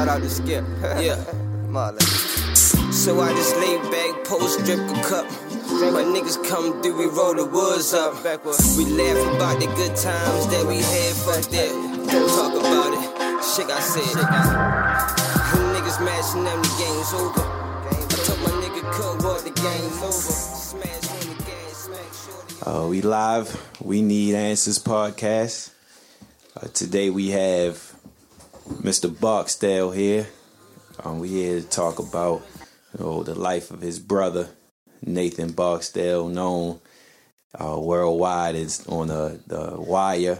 Shout out to Skip. Yeah. Marlon. So I just lay back, post, drip a cup. My niggas come through, we roll the woods up. We laugh about the good times that we had, fuck that. Talk about it. Shit, I said. Them niggas mashing them, the game's over. I told my nigga cut what the game's over. Smash when the gas, smack shorty. Uh, we live. We need answers podcast. Uh, today we have Mr. Barksdale here. Um, we here to talk about you know the life of his brother Nathan Barksdale, known uh, worldwide as on the the Wire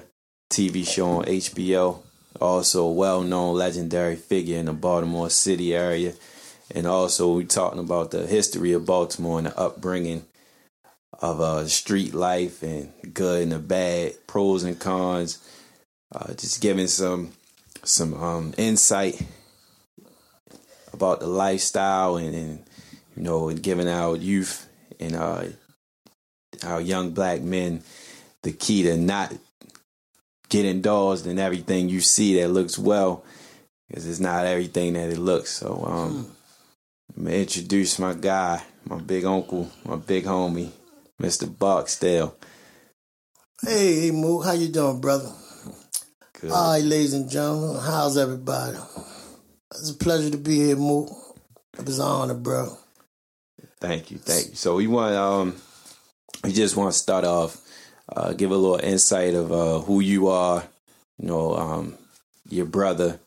TV show on HBO. Also, a well-known legendary figure in the Baltimore City area, and also we talking about the history of Baltimore and the upbringing of uh, street life and good and the bad, pros and cons. Uh, just giving some some um, insight about the lifestyle and, and you know and giving our youth and uh, our young black men the key to not get indulged in everything you see that looks well because it's not everything that it looks. So um, I'm gonna introduce my guy, my big uncle, my big homie, Mr. Barksdale. Hey, hey, Mook, how you doing, brother? Good. All right, ladies and gentlemen, how's everybody? It's a pleasure to be here, Mook. It was an honor, bro. Thank you, thank you. So we want um we just want to start off, uh, give a little insight of uh, who you are, you know, um, your brother,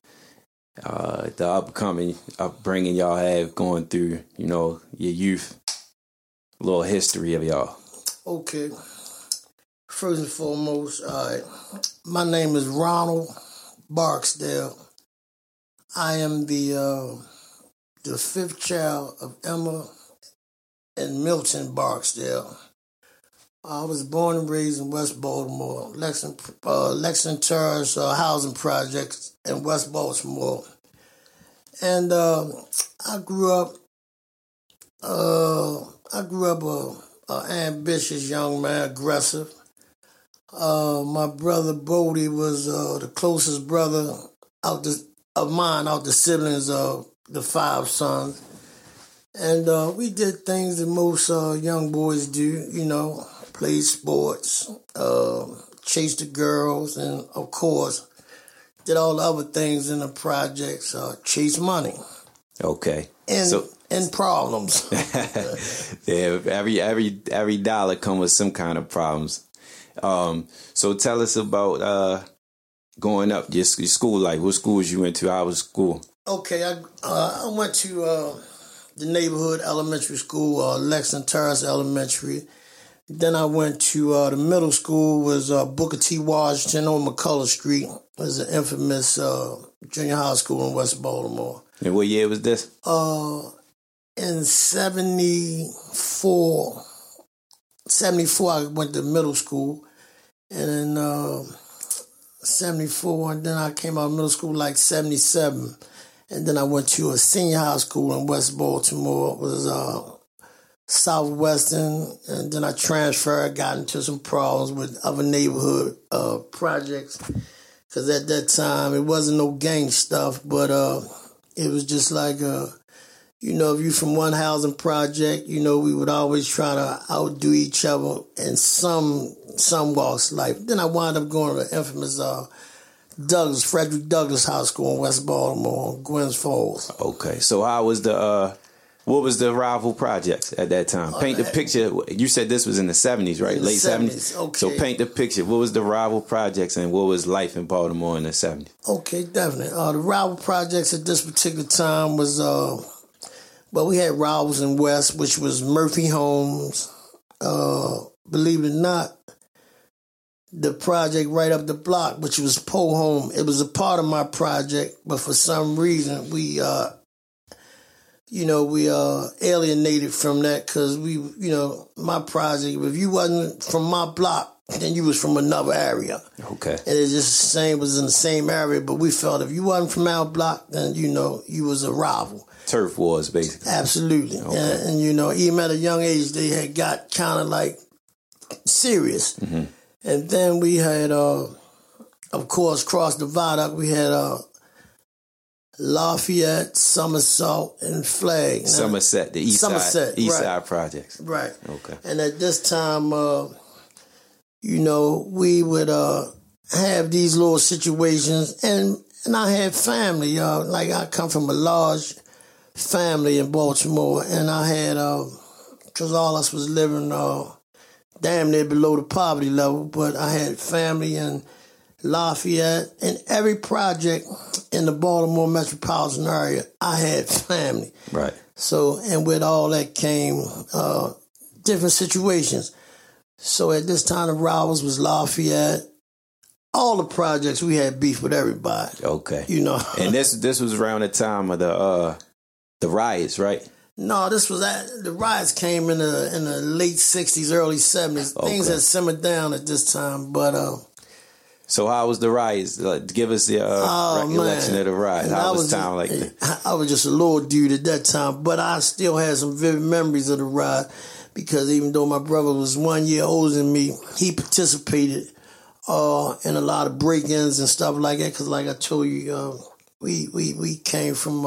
uh, the upcoming upbringing y'all have going through, you know, your youth, a little history of y'all. Okay. First and foremost, right. My name is Ronald Barksdale. I am the uh, the fifth child of Emma and Milton Barksdale. I was born and raised in West Baltimore, Lexington, uh, Lexington Terrace uh, housing projects in West Baltimore, and uh, I grew up. Uh, I grew up a, a ambitious young man, aggressive. Uh, my brother Bodie was uh, the closest brother out the of mine, out the siblings of the five sons, and uh, we did things that most uh, young boys do. You know, play sports, uh, chase the girls, and of course, did all the other things in the projects. Uh, chase money Okay. and So and problems. yeah, every every every dollar come with some kind of problems. Um, so tell us about uh going up your, your school life. What schools you went to? I was school? Okay, I uh, I went to uh, the neighborhood elementary school, uh, Lexington Terrace Elementary. Then I went to uh, the middle school was uh, Booker T. Washington on McCulloh Street. It was an infamous uh, junior high school in West Baltimore. And what year was this? Uh, in 74, 74, I went to middle school. And then uh, 74, and then I came out of middle school like 77. And then I went to a senior high school in West Baltimore. It was uh, Southwestern. And then I transferred, got into some problems with other neighborhood uh, projects. Because at that time, it wasn't no gang stuff, but uh, it was just like, uh, you know, if you're from one housing project, you know, we would always try to outdo each other in some some walks of life. Then I wound up going to the infamous uh, Douglass, Frederick Douglass High School in West Baltimore, on Gwynns Falls. Okay. So how was the uh what was the rival projects at that time? Paint the picture. You said this was in the seventies, right? Uh, the Late 70s, okay. So paint the picture. What was the rival projects and what was life in Baltimore in the seventies? Okay, definitely. Uh, the rival projects at this particular time was, uh, well, we had rivals in West, which was Murphy Homes. Uh, believe it or not, the project right up the block, which was Poe Home, it was a part of my project, but for some reason we, uh, you know, we uh, alienated from that because we, you know, my project. If you wasn't from my block, then you was from another area. Okay. And it's just the same was in the same area, but we felt if you wasn't from our block, then you know you was a rival. Turf wars basically. Absolutely. And, and you know, even at a young age, they had got kind of like serious. And then we had, uh, of course, cross the viaduct. We had uh, Lafayette, Somerset, and Flag. Now, Somerset, the East Somerset, Side, East right. Side projects. Right. Okay. And at this time, uh, you know, we would uh, have these little situations, and and I had family. Uh, like I come from a large family in Baltimore, and I had because all us was living uh, damn near below the poverty level, but I had family in Lafayette, and every project in the Baltimore metropolitan area, I had family. Right. So, and with all that came uh, different situations. So at this time, the rivals was Lafayette. All the projects we had beef with everybody. Okay. You know. and this this was around the time of the uh the riots, right? no, this was at the riots came in the in the late '60s, early '70s. Things had simmered down at this time, but uh, So how was the riots? Like, give us the uh, Oh, recollection of the riots. And I How was, was time like that? I was just a little dude at that time, but I still had some vivid memories of the ride because even though my brother was one year older than me, he participated uh, in a lot of break-ins and stuff like that. Because, like I told you, uh, we we we came from.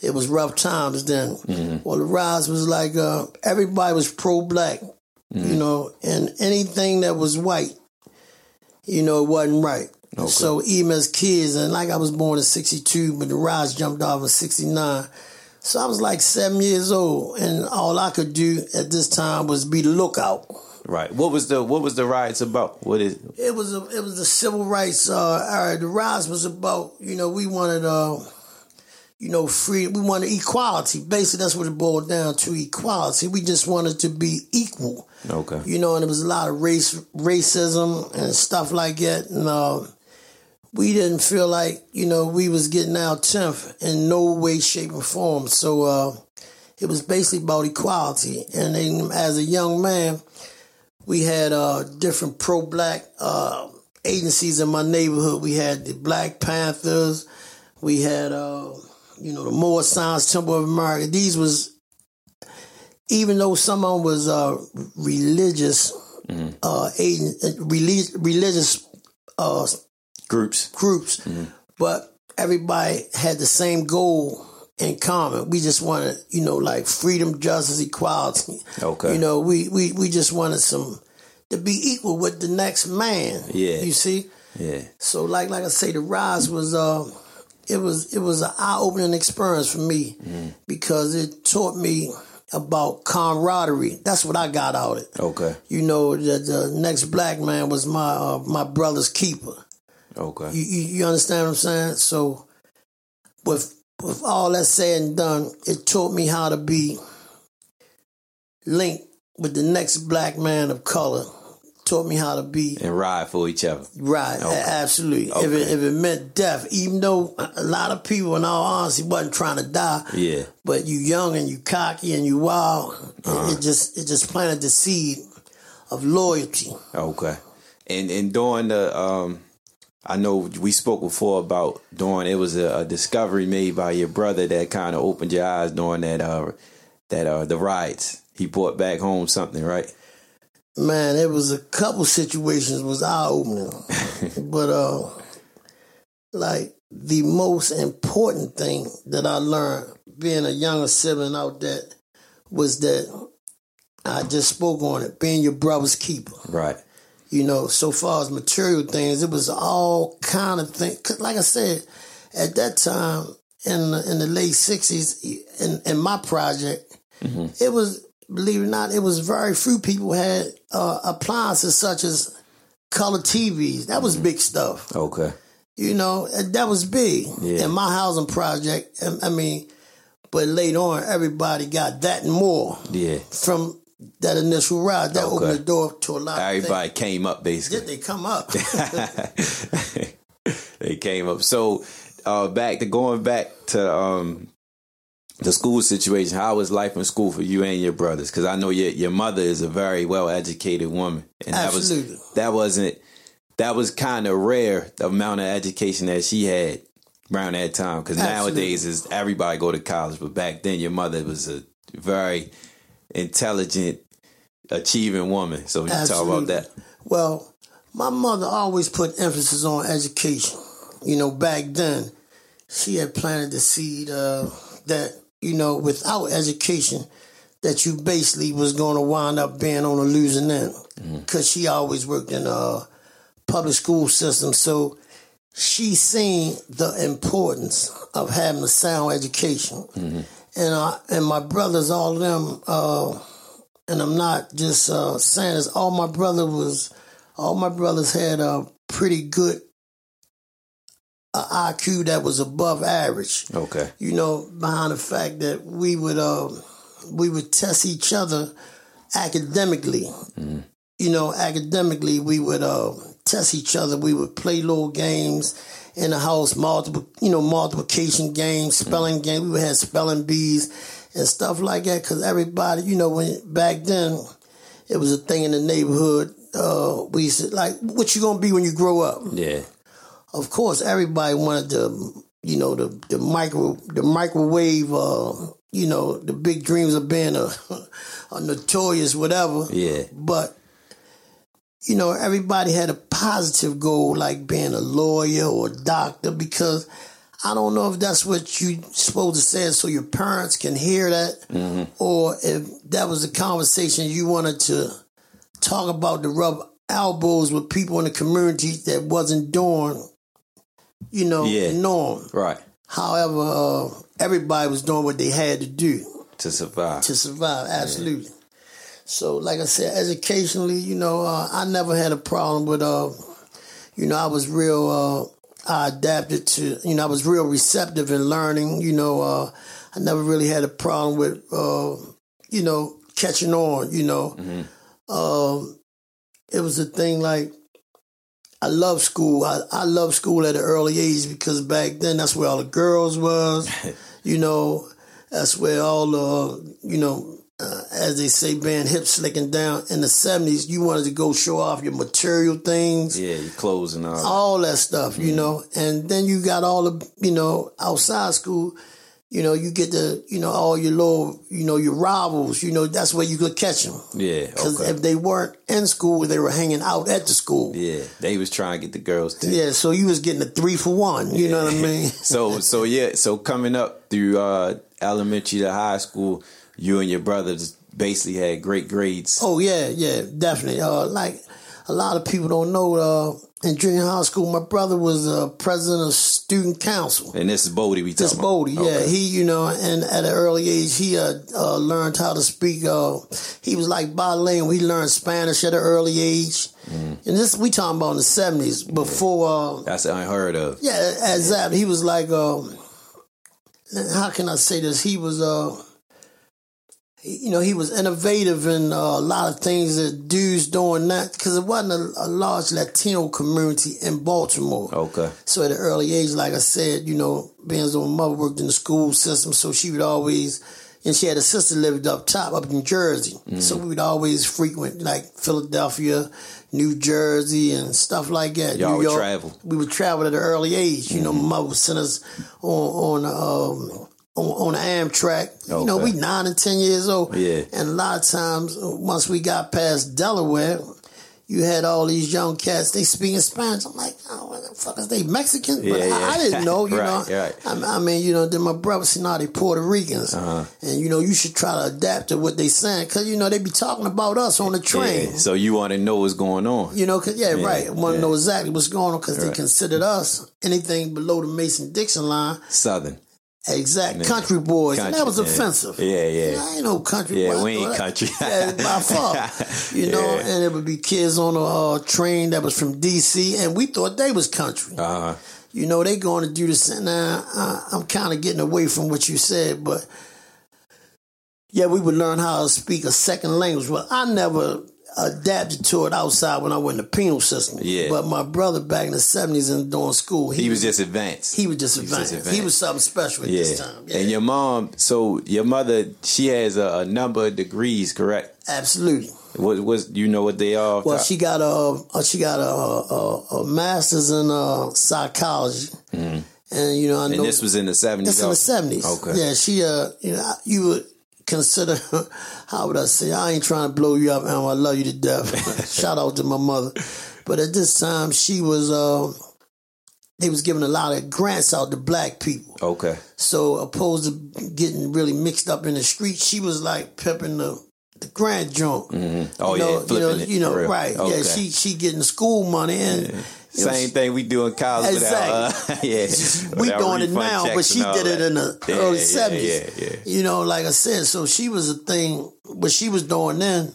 It was rough times then. Mm-hmm. Well, the rise was like uh, everybody was pro-black, Mm-hmm. you know, and anything that was white, you know, it wasn't right. So even as kids, and like I was born in '62, but the rise jumped off in '69. So I was like seven years old, and all I could do at this time was be the lookout. Right. What was the what was the riots about? What is It It was a, it was the civil rights uh. The rise was about you know we wanted uh, you know free. We wanted equality. Basically, that's what it boiled down to: equality. We just wanted to be equal. okay? You know, and there was a lot of race racism and stuff like that. And uh, we didn't feel like you know we was getting our tenth in no way, shape, or form. So uh, it was basically about equality. And then, as a young man, we had uh, different pro-black uh, agencies in my neighborhood. We had the Black Panthers. We had, uh, you know, the Moorish Science Temple of America. These was, even though some of them was uh, religious, uh, agent, relig- religious uh, Groups. groups, but everybody had the same goal in common. We just wanted, you know, like freedom, justice, equality. Okay. You know, we we we just wanted some to be equal with the next man. Yeah. You see? Yeah. So like like I say, the rise was uh it was it was an eye opening experience for me because it taught me about camaraderie. That's what I got out of it. Okay. You know, that the next black man was my uh, my brother's keeper. Okay. You, you, you understand what I'm saying? So, with with all that said and done, it taught me how to be linked with the next black man of color. Taught me how to be and ride for each other. right, Okay. absolutely. If it if it meant death, even though a lot of people, in all honesty, wasn't trying to die, Yeah. but you young and you cocky and you wild, it- Uh-huh. it just it just planted the seed of loyalty. Okay. And and during the um I know we spoke before about during it was a, a discovery made by your brother that kind of opened your eyes during that uh that uh the riots. He brought back home something, right? Man, it was a couple situations was eye opening, but uh, like the most important thing that I learned being a younger sibling out there was that I just spoke on it, being your brother's keeper. Right. You know, so far as material things, it was all kind of thing. 'cause like I said, at that time in the, in the late sixties, in in my project, it was believe it or not, it was very few people had uh, appliances such as color TVs. That was big stuff. Okay. You know, that was big Yeah. in my housing project. I mean, but later on, everybody got that and more Yeah. from that initial ride. That Okay. opened the door to a lot. of. Everybody came up basically. Did they come up? they came up. So uh back to going back to um the school situation. How was life in school for you and your brothers? Because I know your your mother is a very well educated woman, and Absolutely. that was that wasn't that was kind of rare the amount of education that she had around that time. Because nowadays is everybody go to college, but back then your mother was a very intelligent, achieving woman. So you talk about that. Well, my mother always put emphasis on education. You know, back then, she had planted the seed uh, that you know without education that you basically was going to wind up being on a losing end. Because she always worked in a public school system. So she seen the importance of having a sound education. And uh, and my brothers all of them uh, and i'm not just uh, saying this all my brother was all my brothers had a pretty good iq that was above average Okay. you know, behind the fact that we would uh, we would test each other academically. You know, academically we would uh, test each other. We would play little games in the house, multiple you know multiplication games, spelling games. We would have spelling bees and stuff like that because everybody, you know, when back then it was a thing in the neighborhood. Uh, we used to like, what you gonna be when you grow up? Yeah. Of course, everybody wanted the, you know, the the micro the microwave, uh, you know, the big dreams of being a, a notorious whatever. Yeah. But you know, everybody had a positive goal, like being a lawyer or a doctor, because I don't know if that's what you supposed to say, so your parents can hear that, or if that was the conversation you wanted to talk about to rub elbows with people in the community that wasn't doing, you know, Yeah. norm. Right. However, uh, everybody was doing what they had to do To survive. to survive. Absolutely. So, like I said, educationally, you know, uh, I never had a problem with, uh, you know, I was real, uh, I adapted to, you know, I was real receptive in learning. You know, uh, I never really had a problem with, uh, you know, catching on. You know, um, it was a thing like I love school. I, I love school at an early age because back then that's where all the girls was. you know, that's where all the you know, uh, as they say, being hip slicking down in the seventies. You wanted to go show off your material things yeah, your clothes and all. all that stuff, you know. And then you got all the, you know, outside school, you know, you get the, you know, all your little, you know, your rivals, you know, that's where you could catch them. Yeah. Because Okay. if they weren't in school, they were hanging out at the school. Yeah. Yeah. They was trying to get the girls too. Yeah. So you was getting a three for one, you know what I mean? So so yeah, so coming up through uh elementary to high school, you and your brothers basically had great grades. Oh yeah, yeah, definitely. Uh, like a lot of people don't know. Uh, in junior high school, my brother was uh, president of student council. And this is Bodie we This Bodie, yeah, Okay. he, you know, and at an early age, he uh, uh, learned how to speak. Uh, he was like bilingual. He learned Spanish at an early age, Mm. and this we talking about in the seventies before. Uh, That's unheard of. yeah, exactly. He was like, um, how can I say this? He was, uh, you know, he was innovative in uh, a lot of things that dudes doing that because it wasn't a, a large Latino community in Baltimore. Okay. So at an early age, like I said, you know, though my mother worked in the school system, so she would always, and she had a sister lived up top, up in Jersey. So we would always frequent like Philadelphia, New Jersey, and stuff like that. Y'all New would York. travel. We would travel at an early age. You know, my mother would send us on on um, on, on the Amtrak. You know, we nine and ten years old. Yeah. And a lot of times, once we got past Delaware, you had all these young cats. They speaking Spanish. I'm like, oh, what the fuck is they Mexican? But Yeah, I, I didn't know. You Right, know, right. I, I mean, you know, then my brother said, "No, they Puerto Ricans," Uh-huh. and you know, you should try to adapt to what they saying because you know they be talking about us on the train. Yeah. So you want to know what's going on. You know, cause yeah, right. Want to know exactly what's going on because they Right. considered us anything below the Mason Dixon line Southern. Exact country boys, and that was Country, yeah. offensive. Yeah, yeah. I ain't no country. Yeah, boy. we ain't country. yeah, by far. You know, Yeah. and it would be kids on a uh, train that was from D.C. and we thought they was country. Uh-huh. You know, they going to do this. Now, uh, I'm kind of getting away from what you said, but yeah, we would learn how to speak a second language. Well, I never adapted to it outside when I went in the penal system. Yeah. But my brother back in the 70s and during school, he, He was just advanced. he was just he was advanced. He was something special at yeah. this time. Yeah, And your mom, so your mother, she has a, a number of degrees, correct? absolutely. What was you know what they are? Well, she got a uh, she got a, a, a master's in uh, psychology, and you know I know Mm-hmm. and this was in the seventies. That's in the seventies. Okay. Yeah, she uh, you know, you would consider. How would I say? I ain't trying to blow you up, Emma. I love you to death. Shout out to my mother. But at this time, she was uh, they was giving a lot of grants out to black people. Okay. So opposed to getting really mixed up in the street, she was like pimping the the grant junk. Mm-hmm. Oh you know, yeah, flipping you know, it. you know, right? Okay. Yeah, she she getting school money and. you Same thing we do in college without, uh, yeah. we doing it now, but she did it in the Yeah, early seventies. Yeah, yeah. You know, like I said, so she was a thing. What she was doing then,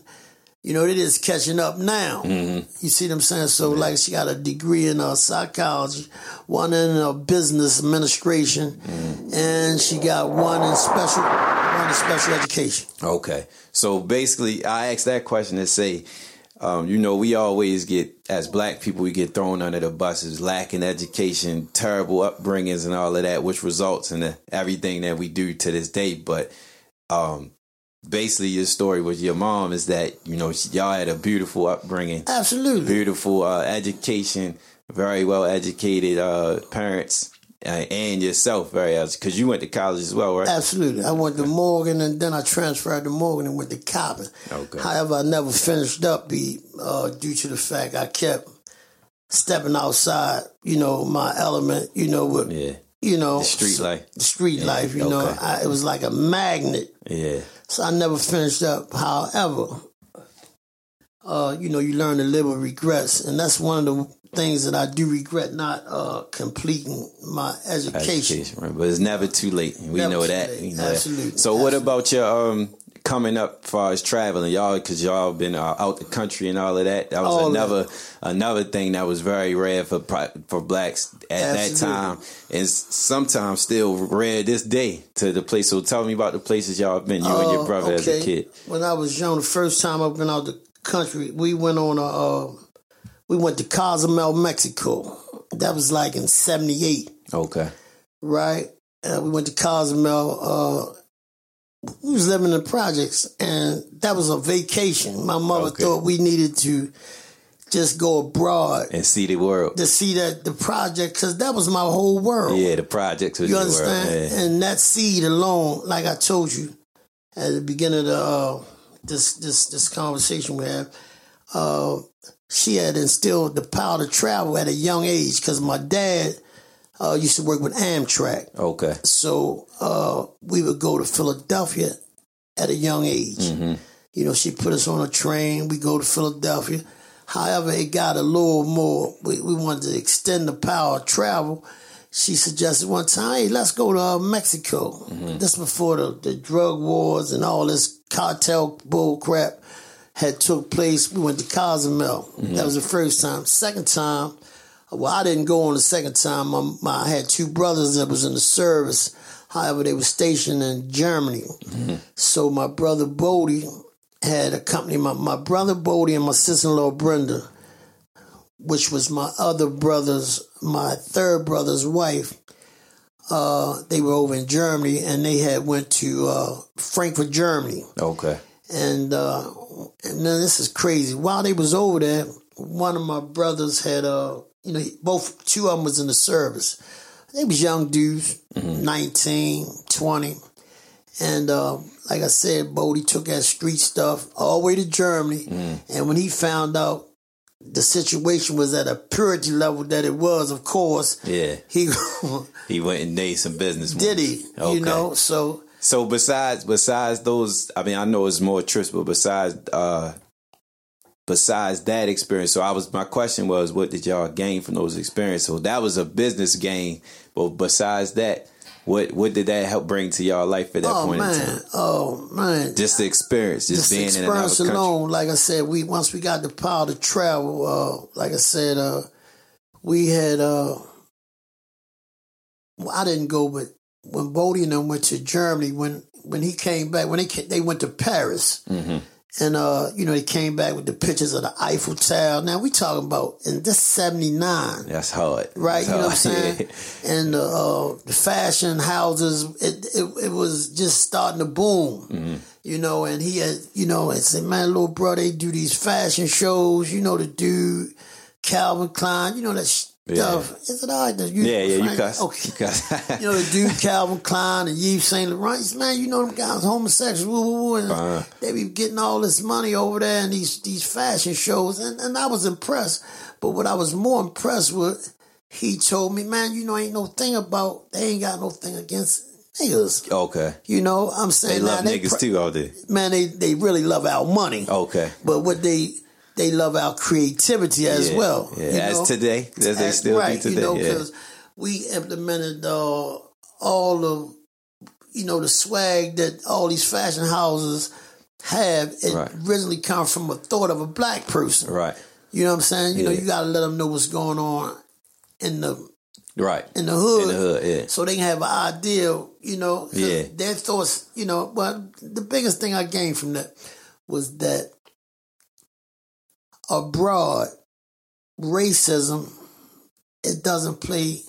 you know, it is catching up now. Mm-hmm. You see what I'm saying? So, like, she got a degree in uh, psychology, one in uh, business administration, Mm-hmm. and she got one in special, one in special education. Okay. So basically, I asked that question to say, um, you know, we always get, as black people, we get thrown under the buses, lacking education, terrible upbringings, and all of that, which results in the, everything that we do to this day. But um, basically, your story with your mom is that, you know, y'all had a beautiful upbringing, Absolutely. beautiful uh, education, very well educated uh, parents. Uh, and yourself, very because you went to college as well, right? Absolutely. I went to Morgan and then I transferred to Morgan and went to Coppin. Okay. However, I never finished up be uh, due to the fact I kept stepping outside, you know, my element, you know, with, Yeah, you know, the street life. the street life, you know. I, it was like a magnet. Yeah, So I never finished up. However, uh, you know, you learn to live with regrets, and that's one of the things that I do regret not uh, completing my education. education, right? But it's never too late. We Never know that. We know that. Absolutely. So, what about your um coming up, far as traveling, y'all? Because y'all been uh, out the country and all of that. That was All another another thing that was very rare for for blacks at that time, and sometimes still rare this day to the place. So, tell me about the places y'all have been. You and your Uh, brother as a kid. When I was young, the first time I went out the country, we went on a, uh, we went to Cozumel, Mexico. That was like in '78, Okay. right? Uh, we went to Cozumel. Uh, we was living in the projects, and that was a vacation. My mother Okay. thought we needed to just go abroad And see the world. to see that the project, because that was my whole world. Yeah, the projects was You your understand? world. Yeah. And that seed alone, like I told you at the beginning of the, uh, this this this conversation we have, uh, she had instilled the power to travel at a young age because my dad uh, used to work with Amtrak, Okay. so uh, we would go to Philadelphia at a young age. Mm-hmm. You know, she put us on a train. We go to Philadelphia. However, it got a little more. We, we wanted to extend the power of travel. She suggested one time, "Hey, let's go to uh, Mexico." This before the, the drug wars and all this cartel bull crap had took place. We went to Cozumel. That was the first time. Second time, well, I didn't go on the second time. My, my, I had two brothers that was in the service. However, they were stationed in Germany. So my brother Bodie had accompanied my, my brother Bodie and my sister-in-law Brenda, which was my other brother's, my third brother's wife. Uh, they were over in Germany and they had went to uh, Frankfurt, Germany. Okay. And uh, and then this is crazy. While they was over there, one of my brothers had uh, you know, both two of them was in the service. They was young dudes, nineteen, twenty, 19, 20. And uh, like I said, Bodie took that street stuff all the way to Germany. And when he found out the situation was at a purity level that it was, of course, Yeah. he He went and made some business. did he, Okay. you know. So So besides besides those, I mean, I know it's more trips, but besides uh besides that experience, so I was my question was, what did y'all gain from those experiences? So that was a business gain, but besides that, what what did that help bring to y'all life at that oh point in time? oh man, Just the experience, just, just being in experience another country. alone, like I said, we once we got the power to travel, uh, like I said, uh, we had. Uh, well, I didn't go, but when Bodie and them went to Germany, when when he came back, when they came, they went to Paris, Mm-hmm. and uh, you know they came back with the pictures of the Eiffel Tower. Now we talking about in this seventy nine. That's hard, Right, That's you know what I'm saying? And uh, uh, the fashion houses, it, it it was just starting to boom, Mm-hmm. you know. And he had, you know, and said, "Man, little bro, they do these fashion shows, you know, the dude Calvin Klein, you know that stuff." Is it all right? You, Yeah, yeah, you cuss. Okay. You cuss. You know the dude Calvin Klein and Yves Saint Laurent. Man, you know them guys homosexual, woo, woo, woo, and Uh-huh. they be getting all this money over there in these these fashion shows, and, and I was impressed. But what I was more impressed with, he told me, man, you know, ain't no thing about they ain't got no thing against niggas. Okay. You know, I'm saying They love now, niggas pr- too all day. Man, they they really love our money. Okay. But what they they love our creativity as Yeah, well. Yeah. As know? today, as they still right, do today. You know, yeah. because we implemented uh, all of you know the swag that all these fashion houses have. It Right. originally come from a thought of a black person. Right. You know what I'm saying? You know, you got to let them know what's going on in the Right. in the hood. In the hood, yeah. So they can have an idea, you know, Yeah. their thoughts, you know, but the biggest thing I gained from that was that abroad, racism, it doesn't play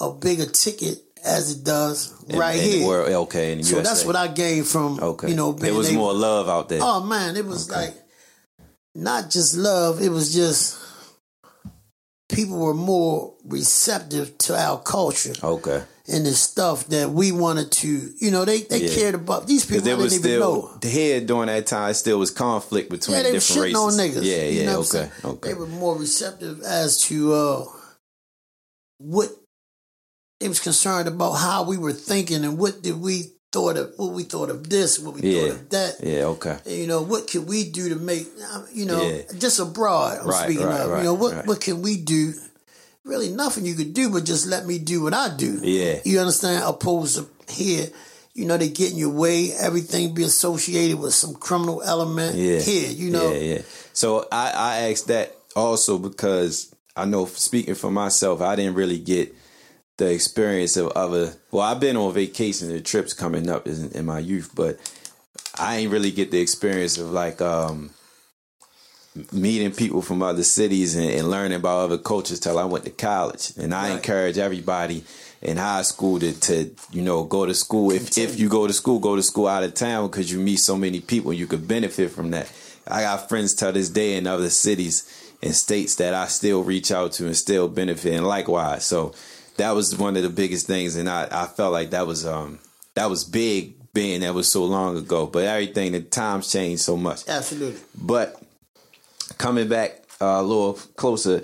a bigger ticket as it does In- right in here. World, okay. In the so USA. that's what I gained from, Okay. you know, being was able- more love out there. Oh man, it was like not just love, it was just people were more receptive to our culture Okay. And the stuff that we wanted to, you know, they, they Yeah. cared about these people there was didn't even know. still here during that time. Still was conflict between Yeah, they were different shitting races. on niggas. Yeah, you yeah, know okay, okay. They were more receptive as to uh, what they was concerned about how we were thinking and what did we thought of what we thought of this, what we Yeah. thought of that. yeah, okay. you know, what can we do to make, you know, Yeah. just abroad, I'm Right, speaking right, of, right, you know, what, right. what can we do? Really nothing you could do, but just let me do what I do. Yeah. You understand? Opposed to here, you know, they get in your way, everything be associated with some criminal element Yeah. here, you know. Yeah, yeah. So I, I asked that also because I know speaking for myself, I didn't really get the experience of other. Well, I've been on vacations and trips coming up in, in my youth, but I ain't really get the experience of like um meeting people from other cities and, and learning about other cultures till I went to college. And I Right. encourage everybody in high school to, to you know go to school. If if you go to school, go to school out of town because you meet so many people. You could benefit from that. I got friends till this day in other cities and states that I still reach out to and still benefit, and likewise. So that was one of the biggest things, and I, I felt like that was um that was big, being that was so long ago. But everything, the times changed so much. Absolutely. But coming back uh, a little closer,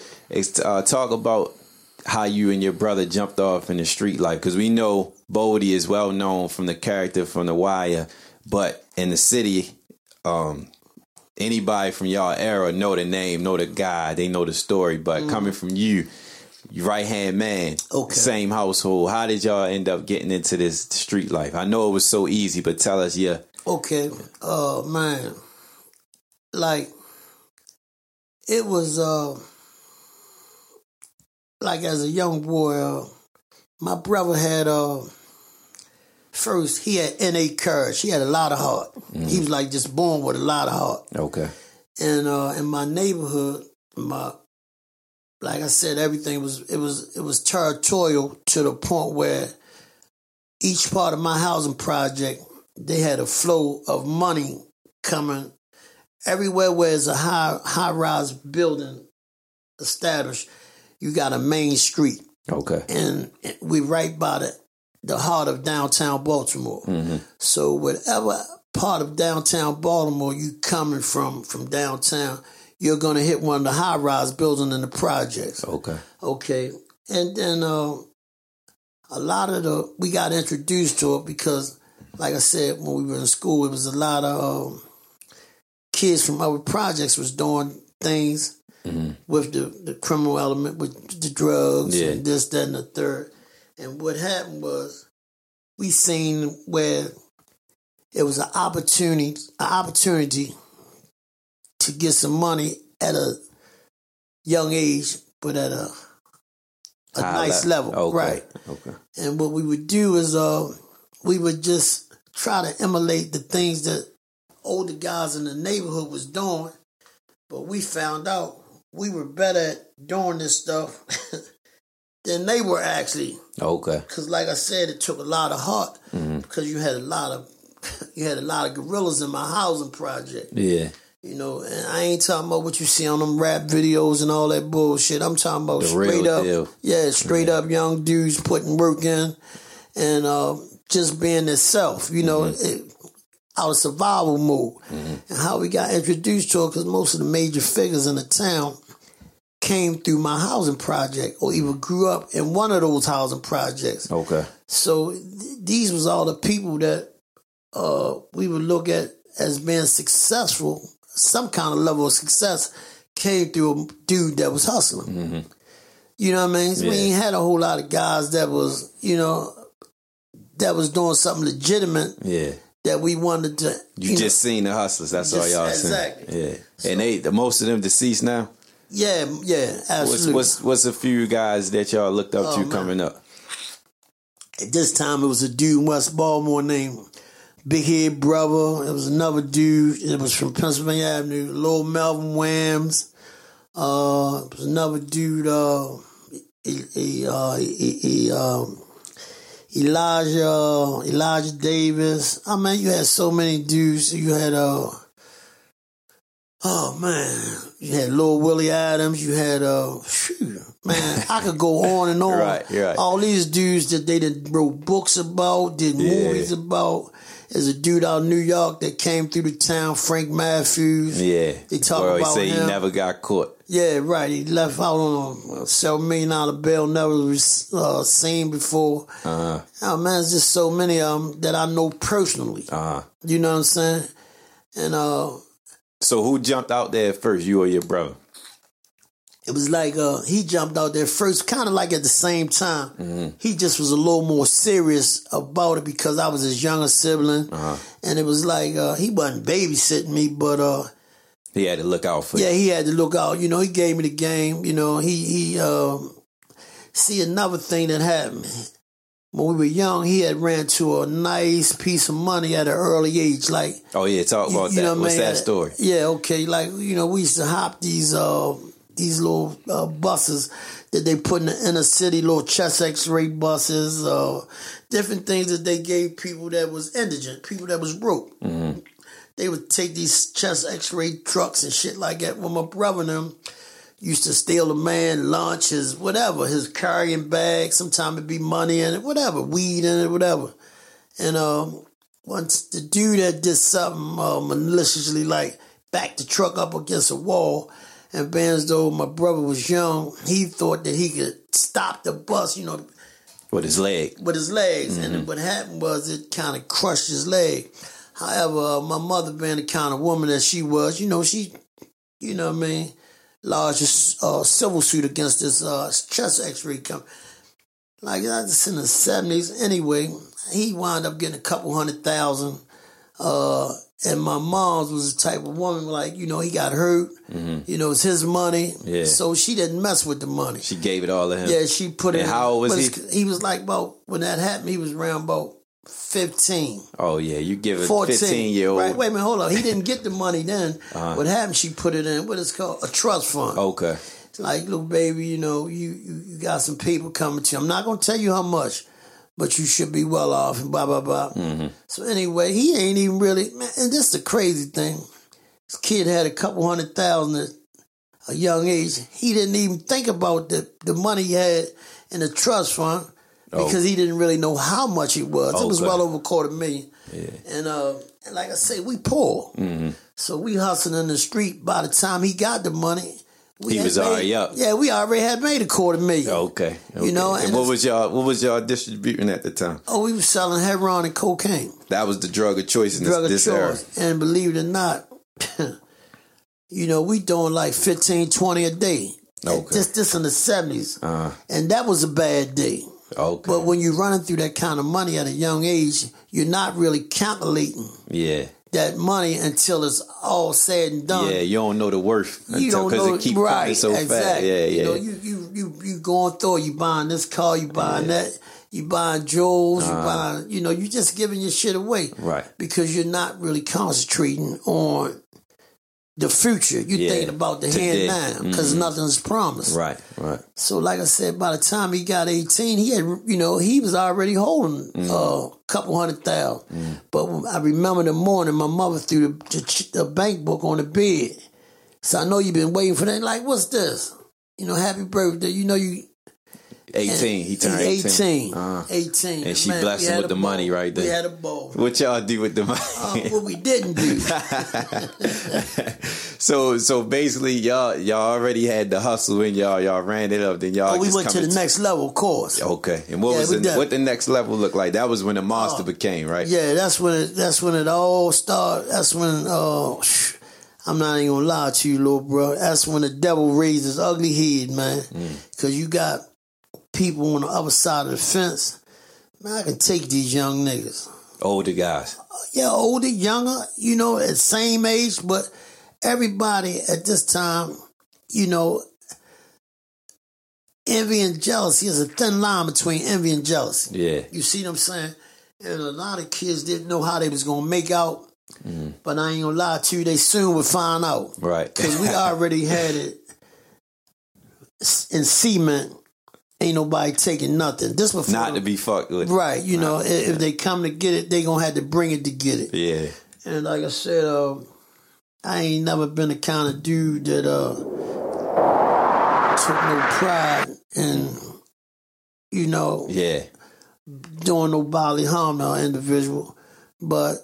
uh, talk about how you and your brother jumped off in the street life because we know Bodie is well known from the character from The Wire, but in the city, um, anybody from y'all era know the name, know the guy, they know the story. But coming from you, you right hand man, Okay. same household. How did y'all end up getting into this street life? I know it was so easy, but tell us, yeah. Okay. Uh man. Like it was uh like as a young boy, uh, my brother had uh first he had innate courage. He had a lot of heart. He was like just born with a lot of heart. Okay. And uh in my neighborhood, my like I said, everything was it was it was territorial to the point where each part of my housing project they had a flow of money coming everywhere where there's a high high rise building established, you got a main street. Okay. And we right by the the heart of downtown Baltimore. Mm-hmm. So whatever part of downtown Baltimore you coming from from downtown, you're gonna hit one of the high rise buildings in the projects. Okay. Okay. And then uh, a lot of the we got introduced to it because like I said, when we were in school, it was a lot of um, kids from other projects was doing things with the, the criminal element, with the drugs Yeah. and this, that, and the third. And what happened was we seen where it was an opportunity, an opportunity to get some money at a young age, but at a a High nice le- level, Okay. right? Okay. And what we would do is uh, we would just try to emulate the things that older guys in the neighborhood was doing. But we found out we were better at doing this stuff than they were actually. Okay. Because, like I said, it took a lot of heart because you had a lot of you had a lot of gorillas in my housing project. Yeah. You know, and I ain't talking about what you see on them rap videos and all that bullshit. I'm talking about The straight up, deal. yeah, straight up young dudes putting work in and uh, just being themselves. You know, Mm-hmm. it, out of survival mode. And how we got introduced to it because most of the major figures in the town came through my housing project or even grew up in one of those housing projects. Okay. So th- these was all the people that uh, we would look at as being successful, some kind of level of success came through a dude that was hustling. You know what I mean? We Yeah. ain't had a whole lot of guys that was, you know, that was doing something legitimate Yeah. That we wanted to. You, know- just seen the hustlers. That's all y'all exactly. seen. Yeah. And they, the most of them deceased now. yeah, yeah, What's, absolutely. what's what's a few guys that y'all looked up Oh, to man. coming up? At this time, it was a dude in West Baltimore named Big Head Brother. It was another dude. It was from Pennsylvania Avenue, Lil Melvin Williams. Uh, it was another dude. Uh, he, he, uh, he, he, um, Elijah, Elijah Davis. I mean, you had so many dudes. You had uh, oh man, you had Lil Willie Adams. You had uh, phew, man, I could go on and on. Right, right. All these dudes that they did wrote books about, did Yeah. movies about. There's a dude out in New York that came through the town, Frank Matthews. Yeah. They talk Where he about say he never got caught. Yeah, right. He left out on a seven million dollar bill, never was uh, seen before. Uh huh. Oh man, it's just so many of them that I know personally. Uh huh. You know what I'm saying? And uh, So who jumped out there first, you or your brother? it was like uh, he jumped out there first, kind of like at the same time. He just was a little more serious about it because I was his younger sibling, and it was like uh, he wasn't babysitting me, but uh, He had to look out for yeah, you. he had to look out. You know, he gave me the game. You know, he he um, see another thing that happened when we were young. He had ran to a nice piece of money at an early age, like. Oh yeah, talk about you that. what I What's mean? that story? Yeah, okay. Like you know, we used to hop these uh these little uh, buses that they put in the inner city, little chest X-ray buses, uh, different things that they gave people that was indigent, people that was broke. Mm-hmm. They would take these chest X-ray trucks and shit like that. When my brother and them used to steal a man lunch, his whatever, his carrying bag. Sometimes it'd be money in it, whatever, weed in it, whatever. And um, once the dude that did something uh, maliciously, like backed the truck up against a wall, and being as though my brother was young, he thought that he could stop the bus, you know, With his leg. with his legs. And what happened was it kind of crushed his leg. However, uh, my mother being the kind of woman that she was, you know, she, you know what I mean, lodged a uh, civil suit against this uh, chest x-ray company. Like, that's in the 70s. Anyway, he wound up getting a couple hundred thousand. Uh, and my mom's was the type of woman, like, you know, he got hurt. You know, it's his money. Yeah. So she didn't mess with the money. She gave it all to him. Yeah, she put it. How old was he? He was like about when that happened. He was around about fifteen. Oh yeah, you give a 14. fifteen year old. Right, wait a minute, hold on. He didn't get the money then. Uh-huh. What happened? She put it in what is called a trust fund. Okay. It's like, little baby, you know, you, you you got some people coming to you. I'm not gonna tell you how much, but you should be well off and blah blah blah. Mm-hmm. So anyway, he ain't even really. Man, and this is the crazy thing. This kid had a couple hundred thousand at a young age. He didn't even think about the the money he had in the trust fund because he didn't really know how much it was. It was Oh. Well over a quarter million. And uh, and like I say, we poor. Mm-hmm. So we hustling in the street. By the time he got the money, we He was made- already up. Yeah, we already had made a quarter million. Okay. okay. know, and, and what was y'all what was y'all distributing at the time? Oh, we was selling heroin and cocaine, That was the drug of choice in drug of this, this era. And believe it or not, you know, we doing like 15, 20 a day. Okay. This this in the 70s. Uh, And that was a bad day. Okay. But when you're running through that kind of money at a young age, you're not really calculating yeah. that money until it's all said and done. Yeah, you don't know the worth you until don't because know it keep right, coming so fast. exactly. Yeah, yeah. You know, you you you you going through. You buying this car. You buying that. You buying jewels. You buying. You know, you just giving your shit away. Uh-huh. Right. Because you're not really concentrating on the future. You're Yeah. thinking about the Today. hand now because nothing's promised. right, right. So, like I said, by the time he got 18, he had, you know, he was already holding Mm. uh, a couple hundred thousand. But I remember the morning my mother threw the, the, the bank book on the bed. So I know you've been waiting for that. Like, what's this? You know, happy birthday. You know, you 18. He turned 18. 18. Uh-huh. 18. And she Man, blessed him with the money right there. We had a ball. What y'all do with the money? Uh, what we didn't do. so so basically y'all y'all already had the hustle in y'all y'all ran it up then y'all Oh, we just went to the next level, of course. okay and what Yeah, was the, done. what the next level look like that was when the monster Oh, became right Yeah, that's when it. That's when it all started. That's when. Uh, I'm not even gonna lie to you, little bro. That's when the devil raised his ugly head, man. Mm. Cause you got people on the other side of the fence. Man, I can take these young niggas. older guys uh, Yeah, older, younger, you know, at same age, but everybody at this time, you know, envy and jealousy is a thin line between envy and jealousy. yeah You see what I'm saying? And a lot of kids didn't know how they was gonna make out. Mm-hmm. But I ain't gonna lie to you, they soon would find out. right Cause we already had it in cement. Ain't nobody taking nothing. This before not to be fucked with right. You know, i- if they come to get it, they gonna have to bring it to get it. yeah And like I said, uh, I ain't never been the kind of dude that uh, took no pride in, you know, yeah doing no bodily harm to an individual. But,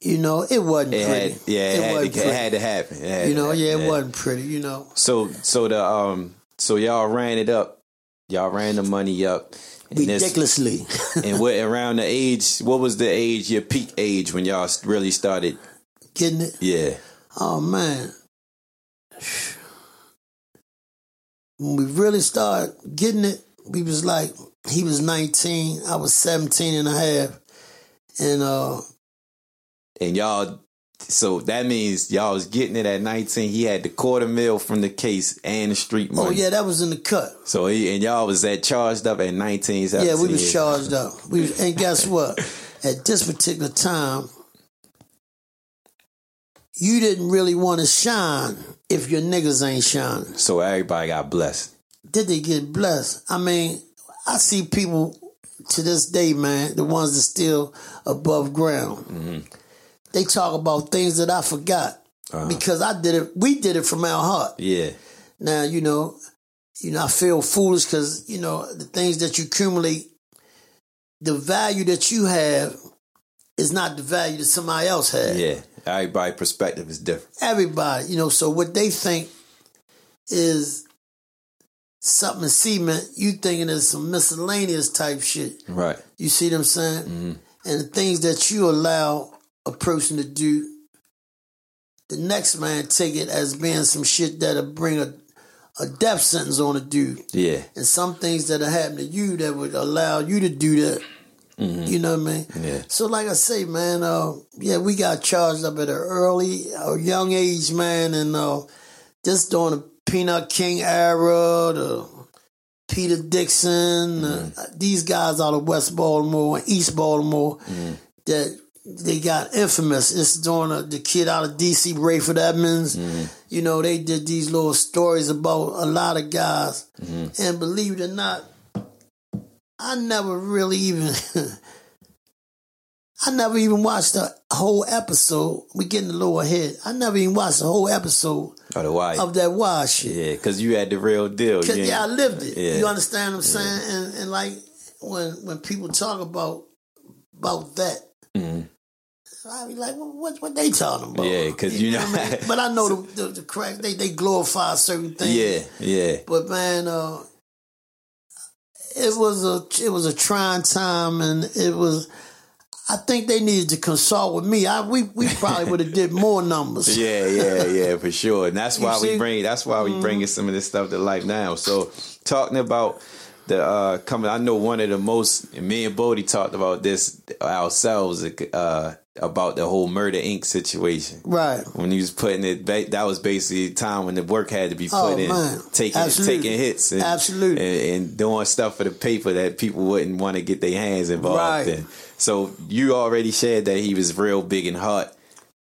you know, it wasn't it pretty. had yeah it, had, wasn't to, it had to happen It had You to know, happen, yeah, it wasn't pretty, you know. so so the um so y'all ran it up y'all ran the money up and this- Ridiculously. and what around the age what was the age your peak age when y'all really started Getting it? yeah Oh, man. When we really started getting it, we was like, he was 19, I was 17 and a half. And, uh, and y'all so that means y'all was getting it at 19 he had the quarter mil from the case and the street oh, money oh, yeah, that was in the cut. so he and y'all was that charged up at 19 Yeah, we was charged up. We was, and guess what? At this particular time, you didn't really want to shine if your niggas ain't shining. so everybody got blessed Did they get blessed? I mean, I see people to this day, man, the ones that still above ground. Mm-hmm. They talk about things that I forgot uh-huh. because I did it. We did it from our heart. yeah Now, you know, you know, I feel foolish because you know the things that you accumulate, the value that you have is not the value that somebody else has. yeah everybody perspective is different Everybody, you know, so what they think is something cement, you thinking is some miscellaneous type shit. right You see what I'm saying? Mm-hmm. And the things that you allow a person to do, the next man take it as being some shit that'll bring a, a death sentence on a dude. yeah And some things that'll happen to you that would allow you to do that. You know what I mean? Yeah. So like I say, man, uh, yeah, we got charged up at an early or young age, man, and uh, just during the Peanut King era, the Peter Dixon, uh, these guys out of West Baltimore and East Baltimore that they got infamous. It's during uh, the kid out of DC, Rayful Edmonds. You know, they did these little stories about a lot of guys. And believe it or not, I never really even I never even watched the whole episode. We getting a little ahead. I never even watched the whole episode or the why of that wild shit. yeah because you had the real deal You yeah, I lived it. Yeah. You understand what I'm saying? And and like when when people talk about about that, I be like, well, what what they talking about? Yeah, because you know- what I mean? But I know the, the, the crack. They they glorify certain things. yeah yeah But man, uh, it was a it was a trying time, and it was. I think they needed to consult with me. I we we probably would have did more numbers. Yeah, yeah, yeah, for sure. And that's why we bring that's why we bringing some of this stuff to life now. So talking about the uh coming I know one of the most me and Bodie talked about this ourselves uh about the whole murder Inc. situation. Right. When he was putting it that was basically time when the work had to be put Oh, in man. taking Absolutely. taking hits and, Absolutely. and, and doing stuff for the paper that people wouldn't want to get their hands involved Right. in. So you already shared that he was real big and hot,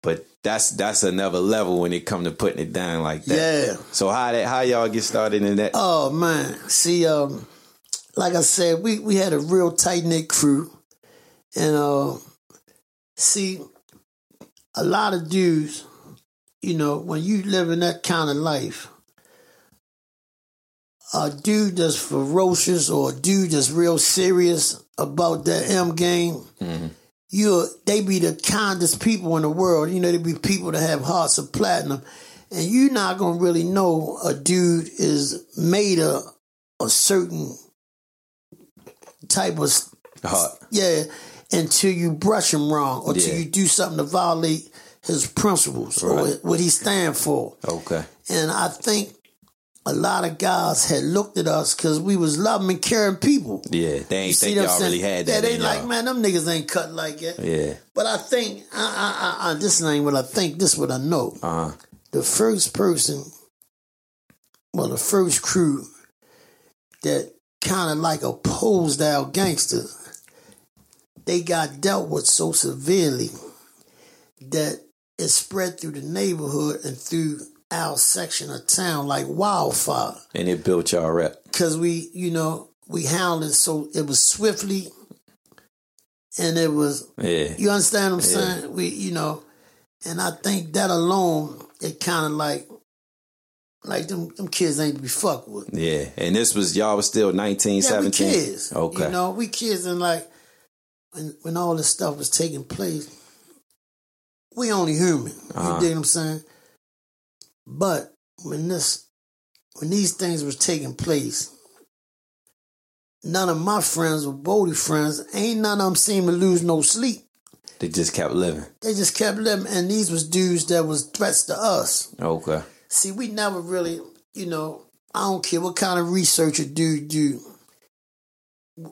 but that's that's another level when it come to putting it down like that. Yeah. So how that how y'all get started in that? Oh man, see, um, like I said, we we had a real tight knit crew, and uh, see, a lot of dudes, you know, when you live in that kind of life, a dude that's ferocious or a dude that's real serious about that M game, you they be the kindest people in the world. You know, they be people that have hearts of platinum, and you're not gonna really know a dude is made of a certain type of Hot. yeah until you brush him wrong or until Yeah. you do something to violate his principles or what he stand for. Okay. And I think a lot of guys had looked at us because we was loving and caring people. Yeah, they ain't think y'all saying? really had Yeah, that they in like, y'all. man, them niggas ain't cut like that. Yeah. But I think, I, I, I, this ain't what I think, this what I know. Uh huh. The first person, well, the first crew that kind of like opposed our gangster. they got dealt with so severely that it spread through the neighborhood and through our section of town like wildfire. And it built y'all rep. Because we, you know, we it so it was swiftly and it was Yeah. you understand what I'm Yeah. saying? We, you know, and I think that alone, it kind of like, like them, them kids ain't to be fucked with. Yeah. And this was y'all was still 19, Yeah, we kids. Okay. You know, we kids and like, when, when all this stuff was taking place, we only human. Uh-huh. You dig what I'm saying? But when this, when these things was taking place, none of my friends or Bodie friends, ain't none of them seem to lose no sleep. They just kept living. They just kept living, and these was dudes that was threats to us. Okay. See, we never really, you know, I don't care what kind of research a dude do.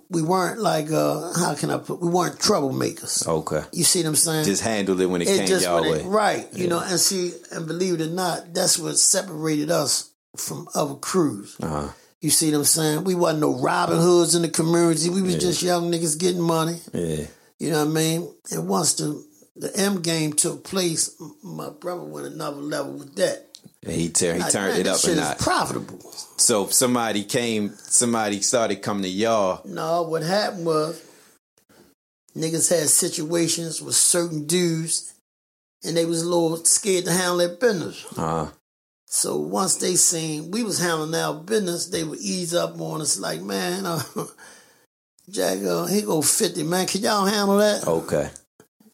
We weren't like, uh, how can I put? We weren't troublemakers. Okay. You see what I'm saying? Just handled it when it, It came y'all way. it- right? You know, and see, and believe it or not, that's what separated us from other crews. Uh-huh. You see what I'm saying? We wasn't no Robin Hoods in the community. We was just young niggas getting money. Yeah. You know what I mean? And once the the M game took place, my brother went another level with that. And he, he Like, turned man, it up shit a is notch. profitable. So somebody came, somebody started coming to y'all. No, what happened was niggas had situations with certain dudes and they was a little scared to handle their business. Uh, So once they seen we was handling our business, they would ease up on us like, man, uh, Jack, uh, he go 50, man. Can y'all handle that? okay.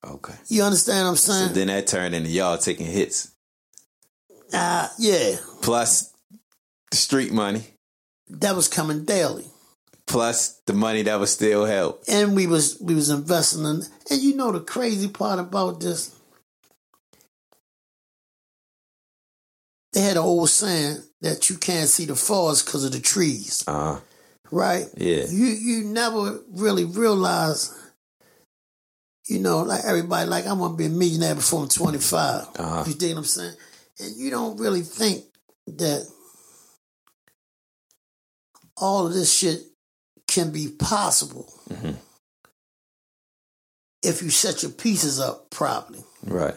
Okay. You understand what I'm saying? So then that turned into y'all taking hits. Uh, yeah, Plus the street money. that was coming daily. Plus the money that was still held. and we was we was investing in and you know the crazy part about this they had an old saying that you can't see the forest because of the trees Uh, right yeah. you you never really realize you know like everybody like I'm gonna be a millionaire before i'm 25 Uh-huh. you dig what i'm saying and you don't really think that all of this shit can be possible Mhm. if you set your pieces up properly, Right.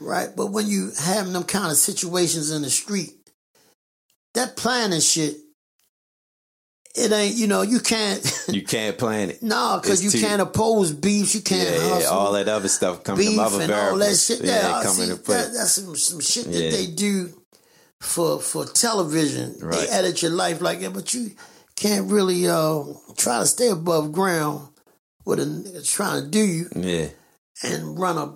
right? But when you having them kind of situations in the street, that planning shit, it ain't, you know, you can't, You can't plan it. no, because you too- can't oppose beefs, you can't yeah, hustle. all that other stuff comes beef other and all that shit. Yeah, Yeah, see, that, that's some, some shit that Yeah. they do for for television. Right. They edit your life like that, but you can't really uh, try to stay above ground with a nigga trying to do you yeah. and run a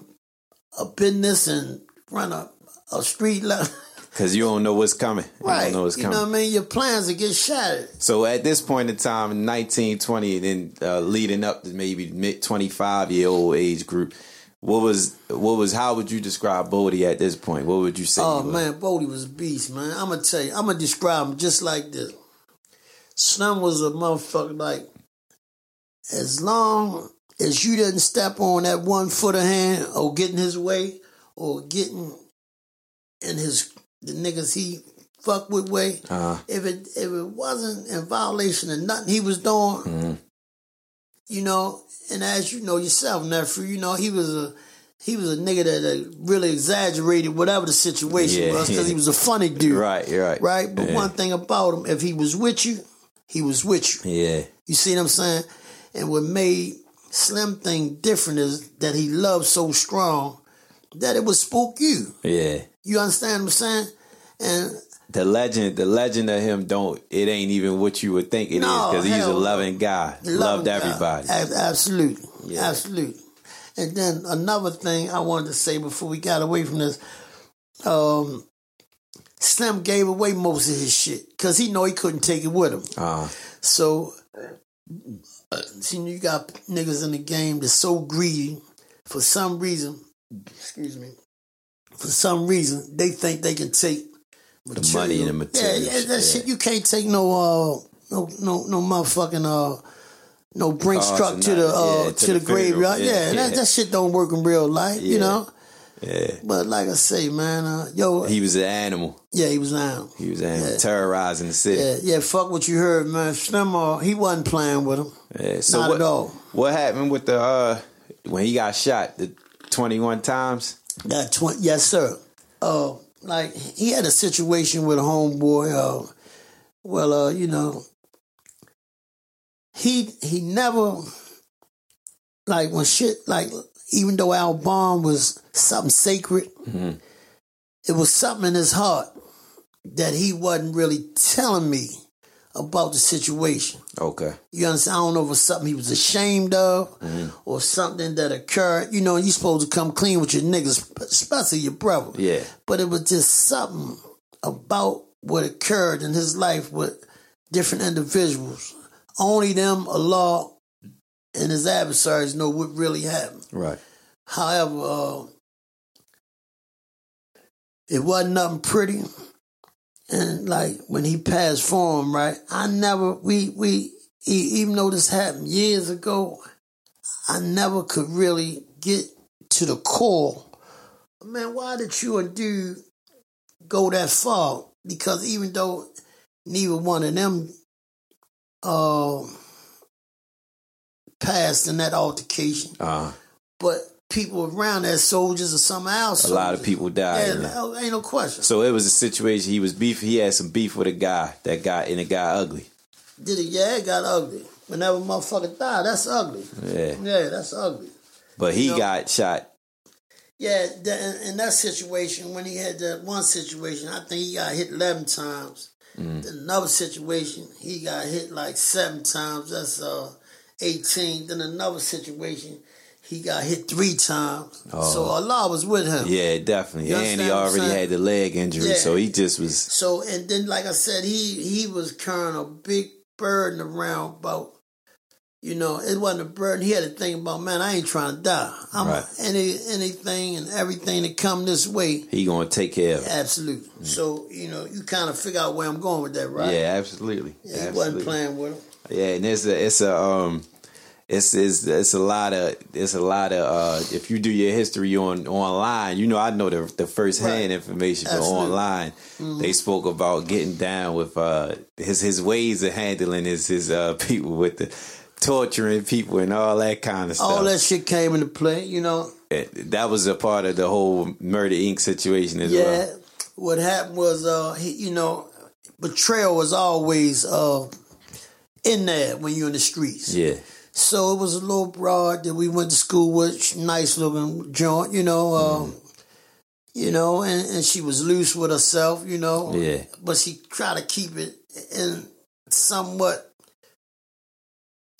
a business and run a a street level. Because you don't know what's coming. You right. don't know what's you coming. know what I mean? Your plans will get shattered. So at this point in time, in 1920, then uh, leading up to maybe mid 25 year old age group, what was what was how would you describe Bodie at this point? What would you say? Oh man, Bodie was a beast, man. I'm gonna tell you, I'm gonna describe him just like this. Slim was a motherfucker like as long as you didn't step on that one foot of hand or get in his way or getting in his the niggas he fuck with way, Uh, if it if it wasn't in violation of nothing he was doing, mhm. you know, and as you know yourself, nephew, you know, he was a he was a nigga that uh, really exaggerated whatever the situation Yeah, was because he was a funny dude, Right, right. right? But Yeah. one thing about him, if he was with you, he was with you. Yeah. You see what I'm saying? And what made Slim thing different is that he loved so strong that it would spook you. Yeah. You understand what I'm saying? And the legend, the legend of him don't. It ain't even what you would think it is No, because he's a loving guy. Loving Loved guy. everybody. Ab- absolutely. Yeah. Absolutely. And then another thing I wanted to say before we got away from this, um, Slim gave away most of his shit because he know he couldn't take it with him. Uh, So, uh, see, you got niggas in the game that's so greedy for some reason. Excuse me. For some reason, they think they can take the money and the material. Yeah, yeah, that yeah. shit. You can't take no, uh, no, no, no motherfucking, uh, no Brinks Cars truck to the, uh, Yeah, to, the, graveyard. funeral. Yeah, That, that shit don't work in real life, you know. Yeah. But like I say, man, uh, yo, He was an animal. yeah, he was an animal. He was an animal, Yeah. terrorizing the city. Yeah, yeah, fuck what you heard, man. Slim, uh, he wasn't playing with him. Yeah, So Not what, at all. What happened with the uh when he got shot the twenty one times? That twenty, yes, sir. Uh, like he had a situation with a homeboy. Uh, well, uh, you know, he he never like when shit like even though Al Bond was something sacred, it was something in his heart that he wasn't really telling me about the situation. Okay. You understand? I don't know if it was something he was ashamed of or something that occurred. You know, you supposed to come clean with your niggas, especially your brother. Yeah. But it was just something about what occurred in his life with different individuals. Only them, Allah, and his adversaries know what really happened. Right. However, uh, it wasn't nothing pretty. And like when he passed for him, right? I never we we even though this happened years ago, I never could really get to the core. Man, why did you and dude go that far? Because even though neither one of them uh, passed in that altercation, Uh but people around that soldiers or some else. a lot of people died. Yeah, no- ain't no question. So it was a situation. He was beef. He had some beef with a guy. That guy and the guy ugly. Did it? Yeah, it got ugly. Whenever motherfucker die, that's ugly. Yeah. Yeah, that's ugly. But he No. got shot. Yeah, that, in, that situation, when he had that one situation, I think he got hit 11 times. Mm. Another situation, he got hit like seven times. That's uh, 18. Then another situation, he got hit three times. So Allah was with him. Oh. Yeah, definitely. You and he understand what I'm already had the leg injury, Yeah. so he just was. So and then like I said, he he was carrying a big burden around about you know, it wasn't a burden. He had to think about, man, I ain't trying to die. I'm Right. any anything and everything that come this way, He gonna take care of it. absolute. So, you know, you kind of figure out where I'm going with that, right? Yeah, absolutely. Yeah, he wasn't playing with him. Yeah, and it's a it's a um it's it's it's a lot of it's a lot of uh if you do your history on online, you know I know the the first hand Right. information, but Absolutely. Mm-hmm. online they spoke about getting down with uh his his ways of handling his his uh people with the torturing people and all that kind of stuff. All that shit came into play, you know. It- that was a part of the whole Murder Inc. situation as Yeah. well. What happened was, uh, he, you know, betrayal was always uh, in there when you're in the streets. Yeah. So it was a little broad that we went to school with, nice looking joint, you know. Um, You know, and, and she was loose with herself, you know. Yeah. But she tried to keep it in somewhat.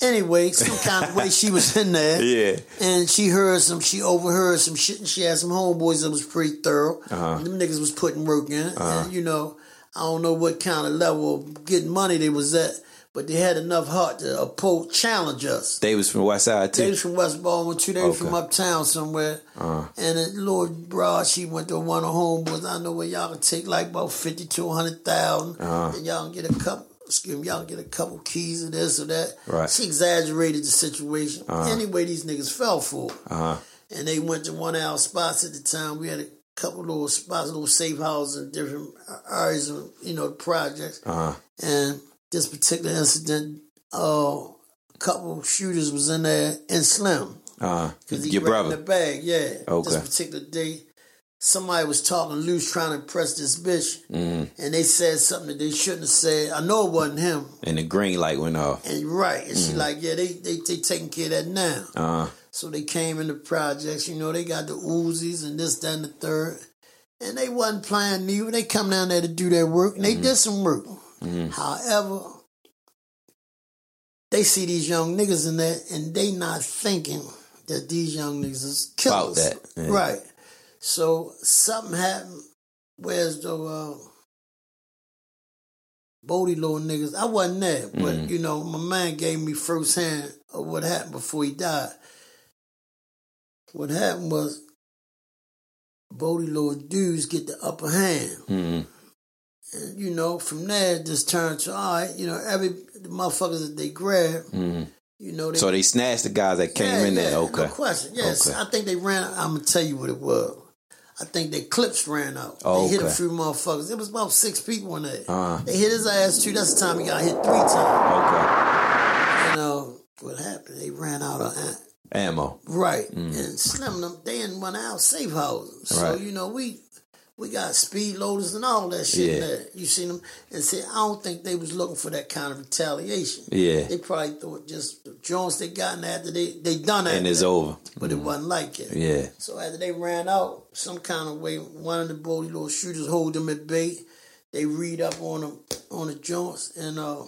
Anyway, some kind of way she was in there. Yeah. And she heard some, she overheard some shit, and she had some homeboys that was pretty thorough. Uh-huh. And them niggas was putting work in. And, you know, I don't know what kind of level of getting money they was at, but they had enough heart to oppose, challenge us. They was from West Side too. They was from West Baltimore too. They was Okay. from uptown somewhere. Uh-huh. And at Lord Broad, she went to one of homeboys. I know where y'all can take like about fifty to hundred thousand, Uh-huh. and y'all can get a couple. Excuse me, y'all can get a couple keys of this or that. Right. She exaggerated the situation. Anyway, these niggas fell for it. Uh-huh. And they went to one of our spots at the time. We had a couple little spots, little safe houses in different areas of, you know, projects. Uh-huh. And this particular incident, uh, a couple shooters was in there and Slim. Cause he Your brother. the bag, yeah. Okay. This particular day, somebody was talking loose, trying to impress this bitch, Mm-hmm. and they said something that they shouldn't have said. I know it wasn't him, And the green light went off. and right, and Mm-hmm. she like, yeah, they they they taking care of that now. Uh-huh. So they came in the projects, you know, they got the Uzis and this, that, and the third. and they wasn't playing neither. They come down there to do their work, and they Mm-hmm. did some work. However, they see these young niggas in there, and they not thinking that these young niggas is About killers. that, yeah. Right. So something happened. Where's the uh, Bodie little niggas? I wasn't there, but Mm-hmm. you know, my man gave me first hand of what happened before he died. What happened was Bodie little dudes get the upper hand. Mhm. You know, from there it just turned to all right, you know, every the motherfuckers that they grab, you know, they So they snatched the guys that came yeah, in there. Okay. No question. Yes. Okay. I think they ran I'm gonna tell you what it was. I think their clips ran out. Oh, they hit a okay. few motherfuckers. It was about six people in there. Uh-huh. They hit his ass too. That's the time he got hit three times. Okay. You know what happened? They ran out of. Ammo. Right. And Slim them, they didn't run out safe houses. So, Mm. Right. you know, we we got speed loaders and all that shit Yeah. there. You seen them and see, I don't think they was looking for that kind of retaliation. Yeah. They probably thought just the joints they gotten after they they done that. And it's over. But it wasn't like it. Yeah. So after they ran out, some kind of way, one of the Bodie little shooters hold them at bay. They read up on them on the joints and uh.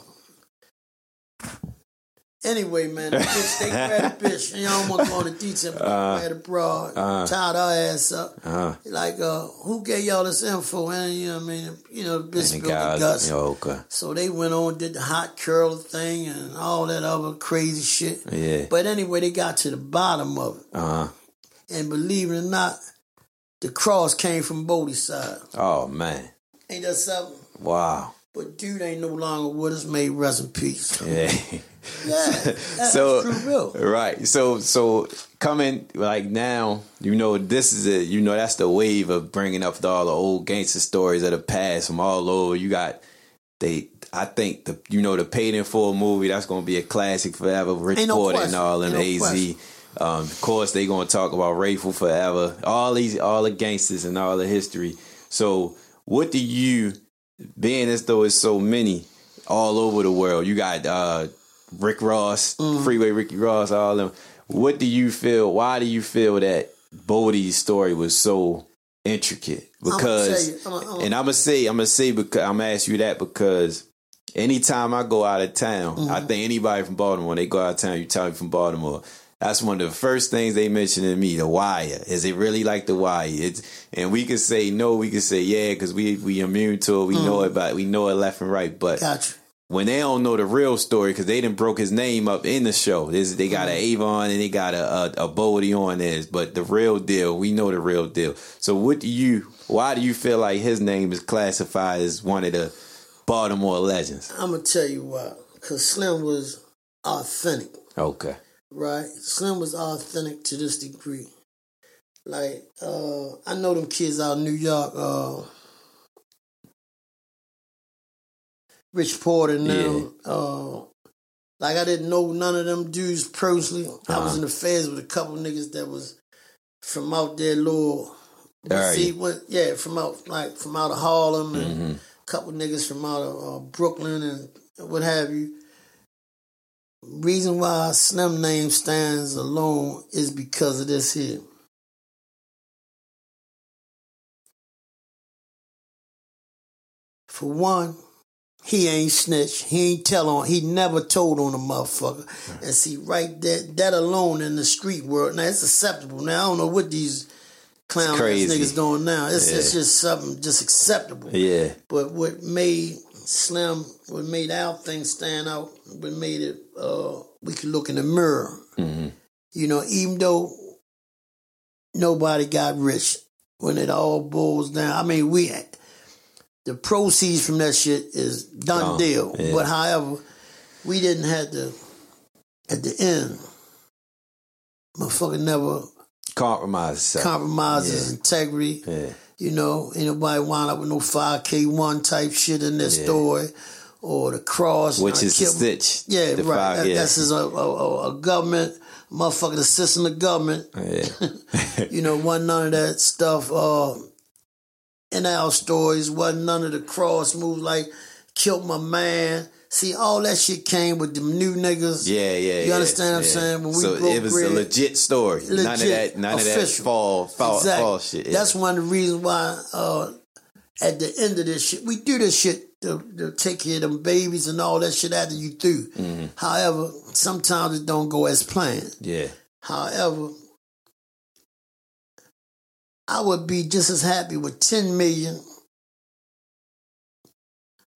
Anyway, man, the bitch, they grabbed the bitch. You don't want to go into detail, but they grabbed broad, tied her ass up. Uh-huh. Like, uh, who gave y'all this info? And you know what I mean? You know, the bitch spilled the guts. Okay. So they went on, did the hot curl thing and all that other crazy shit. Yeah. But anyway, they got to the bottom of it. Uh huh. And believe it or not, the cross came from Bodie's side. Oh man. Ain't that something? Wow. But dude ain't no longer with us. May rest in peace. Yeah. Yeah, so true, right. So so coming like now, you know this is it. You know that's the wave of bringing up all the old gangster stories of the past from all over. You got they. I think the you know the paid in full movie that's gonna be a classic forever. Rich no Porter and all no Az. Um, of course, they gonna talk about Rayful forever. All these, all the gangsters and all the history. So, what do you, being as though it's so many all over the world, you got uh, Rick Ross, Mm-hmm. Freeway Ricky Ross, all of them. What do you feel? Why do you feel that Bodie's story was so intricate? Because, I'ma- I'ma- and I'm gonna say, I'm gonna say because I'm gonna ask you that because anytime I go out of town, I Mm-hmm. think anybody from Baltimore, they go out of town, you tell me from Baltimore. That's one of the first things they mention to me. The wire is it really like the wire? It's and we could say no, we could say yeah because we we immune to it. We know Mm. it, but we know it left and right. But Gotcha. When they don't know the real story because they didn't broke his name up in the show. This, they got an Avon and they got a, a, a Bodie on this, but the real deal, we know the real deal. So what do you? Why do you feel like his name is classified as one of the Baltimore legends? I'm gonna tell you why. Cause Slim was authentic, Okay. right? Slim was authentic to this degree. Like, uh, I know them kids out in New York, uh, Rich Porter now. Uh, like I didn't know none of them dudes personally. I was Uh-huh. in the feds with a couple niggas that was from out there, Alright. see, what? Yeah, from out like from out of Harlem and Mm-hmm. a couple niggas from out of uh, Brooklyn and what have you. Reason why Slim name stands alone is because of this here. For one, he ain't snitch. He ain't tell on. He never told on a motherfucker. And see, right there, that alone in the street world. Now it's acceptable. Now I don't know what these clown niggas doing now. It's, it's just something just acceptable. Yeah. But what made Slim, what made our thing stand out, what made it, uh, we could look in the mirror. Mm-hmm. You know, even though nobody got rich, when it all boils down, I mean, we, the proceeds from that shit is done Gone, deal. yeah. But however, we didn't have to, at the end, motherfucker never Compromise. yourself. compromise Yeah. integrity. yeah. You know, anybody nobody wind up with no 5K1 type shit in their story or the cross. Which is the killed- stitch. Yeah, the right. Five, That-. That's just a, a, a, government, motherfucking assistant of government. You know, wasn't none of that stuff uh, in our stories. Wasn't none of the cross moves like killed my man, See, all that shit came with them new niggas. Yeah, yeah. You yeah, understand what I'm yeah. saying? When we so broke it was bread, a legit story. none of that. None of that fall, fall, Exactly. fall shit. Yeah. That's one of the reasons why uh, at the end of this shit, we do this shit to, to take care of them babies and all that shit after you through. Mm-hmm. However, sometimes it don't go as planned. yeah, However, I would be just as happy with 10 million.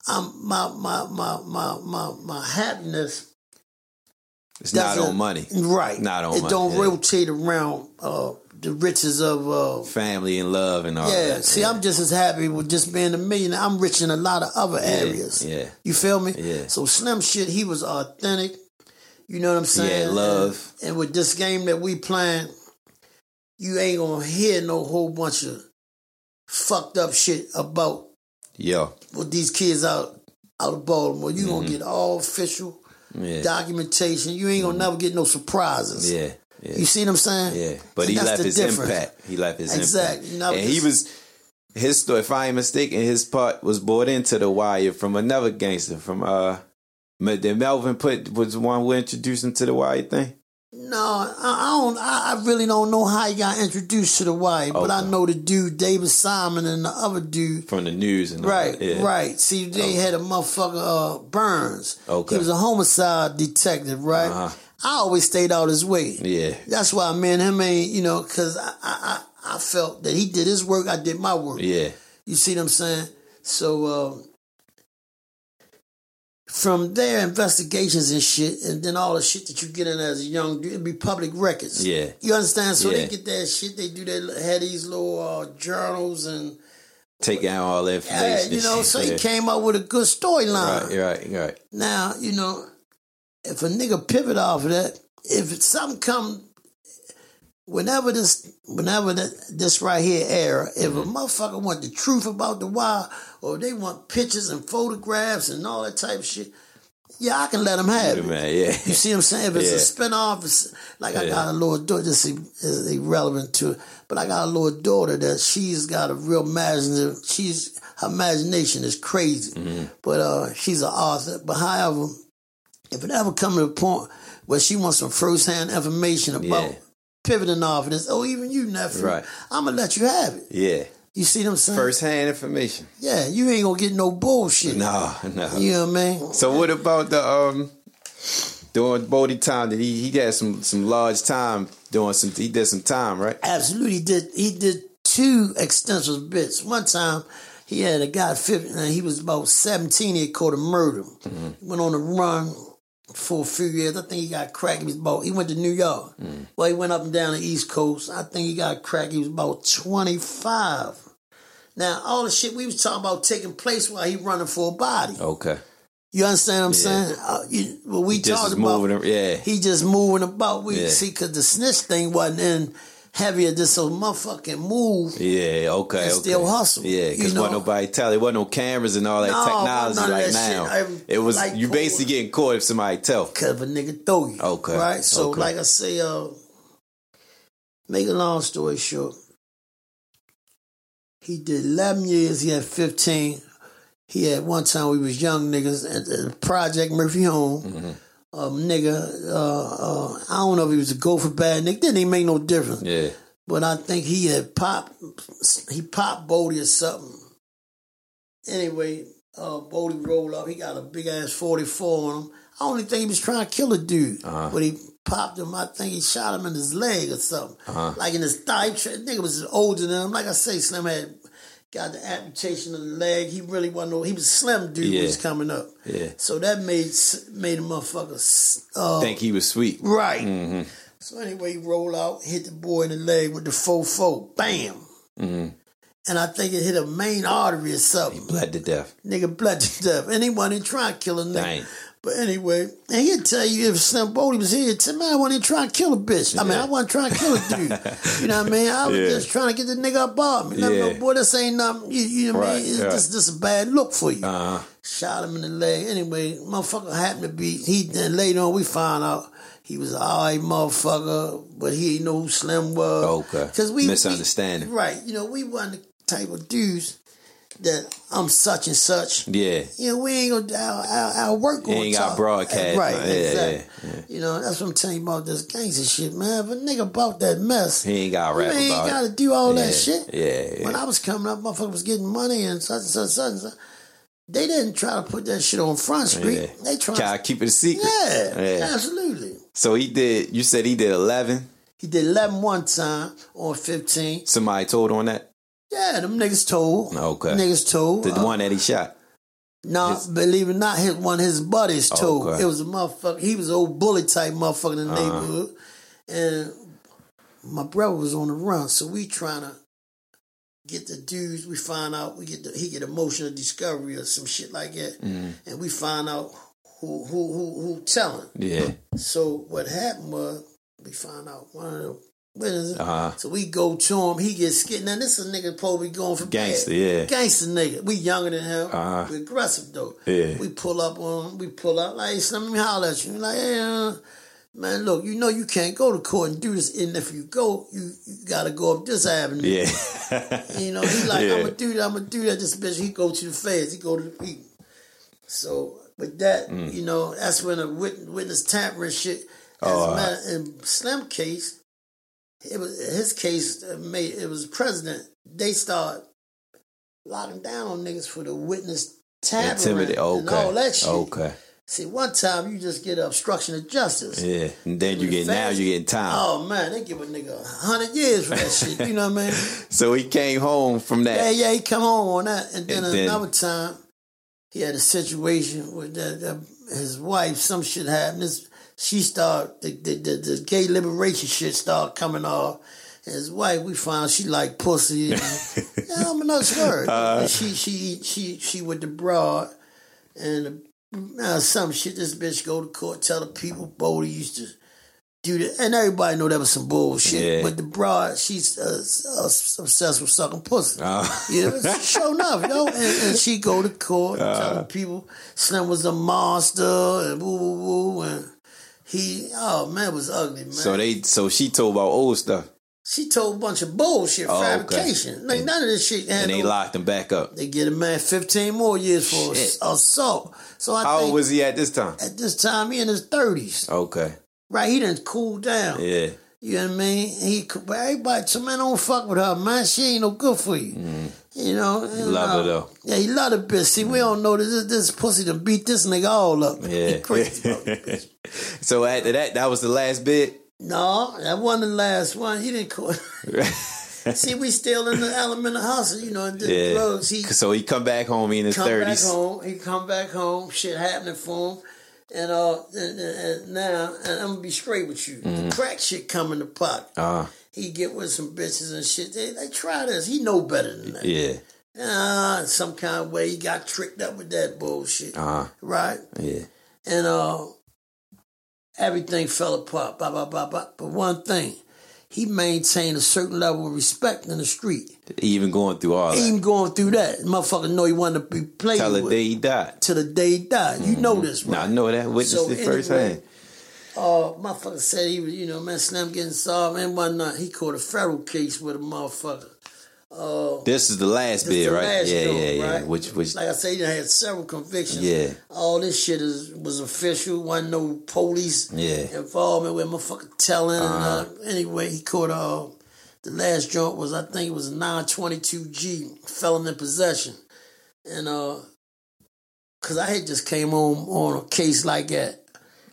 I'm, my, my, my, my, my, my happiness it's not on money. Right. Not on it money, don't yeah. rotate around uh, the riches of uh, Family and love and all yeah, that. see, I'm just as happy with just being a millionaire. I'm rich in a lot of other areas. yeah. You feel me? Yeah. So Slim shit, he was authentic. You know what I'm saying? Yeah, love. And, and with this game that we playing, you ain't gonna hear no whole bunch of fucked up shit about Yo, with these kids out out of Baltimore. You Mm-hmm. gonna get all official yeah, documentation. You ain't gonna never get no surprises. yeah, yeah. You see what I'm saying? Yeah, but And he left his difference. impact. He left his Exactly. impact. Now, and he was his story. If I ain't mistaken, his part was brought into the wire from another gangster from uh. Did Melvin put was the one who introduced him to the wire thing? No, I, I don't. I, really don't know how he got introduced to the wire, but I know the dude David Simon and the other dude. From the news and all Right. Yeah. right. See, they had a motherfucker uh, Burns. Okay. he was a homicide detective, right? Uh-huh. I always stayed out his way. Yeah. That's why me and him ain't, you know, because I, I, I, I felt that he did his work, I did my work. Yeah. You see what I'm saying? So uh, from their investigations and shit, and then all the shit that you get in as a young dude, it'd be public records. Yeah. You understand? So Yeah. they get that shit. They do that. Had these little uh, journals and Take out all the yeah, you know. So shit. he came up with a good storyline. Right, right, right. Now you know, if a nigga pivot off of that, if something come, whenever this, whenever that, this right here era, if Mm-hmm. a motherfucker want the truth about the wire, or they want pictures and photographs and all that type of shit, yeah, I can let them have it. Man, yeah. You see what I'm saying? If it's Yeah. a spinoff, it's like I Yeah. got a little daughter. This is irrelevant to it, but I got a little daughter that she's got a real imaginative. She's her imagination is crazy, Mm-hmm. but uh, she's an author. But however, if it ever come to a point where she wants some first hand information about Yeah. pivoting off of this, oh, even you, nephew, Right. I'm gonna let you have it. Yeah. You see them saying? First hand information. yeah, you ain't gonna get no bullshit. No, no. You know what I mean? So what about the um during Bodie time that he he had some some large time doing some he did some time, right? Absolutely, he did. He did two extensive bits. One time, he had a guy. 50, uh, he was about seventeen. He had caught a murder. Went on a run for a few years. I think he got cracked. He was about. He went to New York. Well, he went up and down the East Coast. I think he got cracked. He was about twenty five. Now, all the shit we was talking about taking place while he running for a body. Okay. You understand what I'm Yeah. saying? Uh, you, what we Just talked about. moving. Yeah. He just moving about. We Yeah. see because the snitch thing wasn't in heavier. Just so motherfucking move. Yeah, okay, And okay. still hustle, Yeah, you because know? wasn't nobody tell. There wasn't no cameras and all that No, technology right that now. shit. It was like you basically getting caught if somebody tell. Cause if a nigga throw you. Okay, Right? So okay. like I say, uh make a long story short. He did eleven years, he had fifteen. He had one time we was young niggas at the Project Murphy Home. Mm-hmm. Um, nigga, uh, uh, I don't know if he was a go for bad nigga. Didn't even make no difference. Yeah, But I think he had popped, he popped Bodie or something. Anyway, uh, Bodie rolled up. He got a big ass 44 on him. I only think he was trying to kill a dude. Uh-huh. But he popped him. I think he shot him in his leg or something. Uh-huh. Like in his thigh. Nigga was older than him. Like I say, Slim had got the amputation of the leg. He really wasn't no, he was a slim dude Yeah. who was coming up. yeah. So that made made a motherfucker. Uh, think he was sweet. Right. Mm-hmm. So anyway, he rolled out, hit the boy in the leg with the faux faux, bam. Mm-hmm. And I think it hit a main artery or something. He Bled to death. Nigga bled to death. And he wasn't trying to kill a nigga. Dang. But anyway, and he'd tell you if Slim Bodie was here, tell me I trying to kill a bitch. I mean, I wasn't trying to kill a dude. you know what I mean? I was Yeah. just trying to get the nigga up off me. Yeah. know, boy, this ain't nothing. You, you know what I Right, mean? It's right. just, just a bad look for you. Uh-huh. Shot him in the leg. Anyway, motherfucker happened to be he. Then later on, we found out he was an alright motherfucker, but he didn't know who Slim was. Okay. Because we Misunderstanding. we- right? You know, we wasn't the type of dudes that I'm such and such. Yeah. You know, we ain't gonna our, our, our work gonna ain't got broadcast. Right, Yeah, exactly. yeah, You know, that's what I'm telling you about this gangster shit, man. If a nigga bought that mess, He ain't got to you ain't gotta do all Yeah, that shit. yeah, yeah. When I was coming up, motherfucker was getting money and such and such, such and such. They didn't try to put that shit on Front Street. Yeah. They tried. Try to keep it a secret. yeah, Yeah. absolutely. So he did. You said he did eleven. He did 11 one time on 15. Somebody told on that. Yeah, them niggas told. Okay. Niggas told. The Uh, one that he shot. No, believe it or not, his, one of his buddies told. Okay. It was a motherfucker. He was an old bully type motherfucker in the Uh-huh. neighborhood. And my brother was on the run, so we trying to get the dudes. We find out we get the, he get emotional discovery or some shit like that, Mm-hmm. and we find out who who who who telling. Yeah. So what happened was we find out one of the witnesses. Uh-huh. So we go to him. He gets scared. Now this is a nigga probably going for Gangster, bad. yeah. Gangster nigga. We younger than him. Uh-huh. We aggressive though. Yeah. We pull up on him. We pull up like, let me holler at you. Like, hey, uh, man, look, you know you can't go to court and do this. And if you go, you, you got to go up this avenue. Yeah. You know, he like, Yeah. I'm gonna do that. I'm gonna do that. This bitch, he go to the feds. He go to the people. So with that, Mm. you know, that's when a witness, witness tampering shit. As Oh, a uh, matter, in Slim case, it was his case. uh, Made it was president. They start locking down on niggas for the witness tampering Intimidate. and Okay. all that shit. Okay. See, one time you just get obstruction of justice. Yeah. And then you get now you getting time. Oh man, they give a nigga hundred years for that shit. You know what I mean? So he came home from that. Yeah, yeah, he come home on that, and then And then- another time he had a situation with that, that his wife. Some shit happened. This, she start the, the the the gay liberation shit start coming off. And his wife, we found she like pussy. And, yeah, I'm another word. Uh. She she she she with the broad and uh, some shit. This bitch go to court, tell the people Bodie used to do that, and everybody know that was some bullshit. Yeah. But the broad, she's uh, uh, obsessed with sucking pussy. Uh, Yeah, sure enough, yo. And, and she go to court Uh. telling people Slim was a monster and woo woo woo and he oh man was ugly man. so they so she told about old stuff she told a bunch of bullshit, Oh, okay. fabrication. Like And- none of this shit. and they no- locked him back up. They get a man fifteen more years for Shit. assault. So I How think old was he at this time? at this time he in his thirties, Okay. right? He didn't cool down. Yeah. You know what I mean? He, but everybody, so man, don't fuck with her, man. She ain't no good for you. Mm. You know, Mm-hmm. love her, uh, though. Yeah, he love the bitch. See, we don't know this, this pussy to beat this nigga all up. Yeah. He crazy about the bitch. so after that, that was the last bit. No, that wasn't the last one. He didn't call. See, we still in the element of hustle, you know, and Yeah. drugs. He So he come back home he in his thirties. home. He come back home. Shit happening for him. And uh, and, and- now, and I'm gonna be straight with you. The crack shit coming to the pot. Uh, He get with some bitches and shit. They, they try this. He know better than that. yeah. Uh, some kind of way he got tricked up with that bullshit. Uh, Right? yeah. And uh everything fell apart. Blah blah blah blah. But one thing, he maintained a certain level of respect in the street. Even going through all that. Even going through that, motherfucker know he wanted to be played Till the with day he died. till the day he died. You know this, Now? I know that. Witnessed So it anyway, firsthand. Uh, motherfucker said he was, you know, man, Slim getting solved and whatnot. He caught a federal case with a motherfucker. Uh, This is the last the right? last yeah, yeah, yeah. right? Which, which, like I said, he done had several convictions. Yeah. All this shit is was official. Wasn't no police Yeah. involvement with motherfucker telling. And, uh, anyway, he caught uh, the last joint was I think it was 922G felon in possession, and uh, cause I had just came home on a case like that.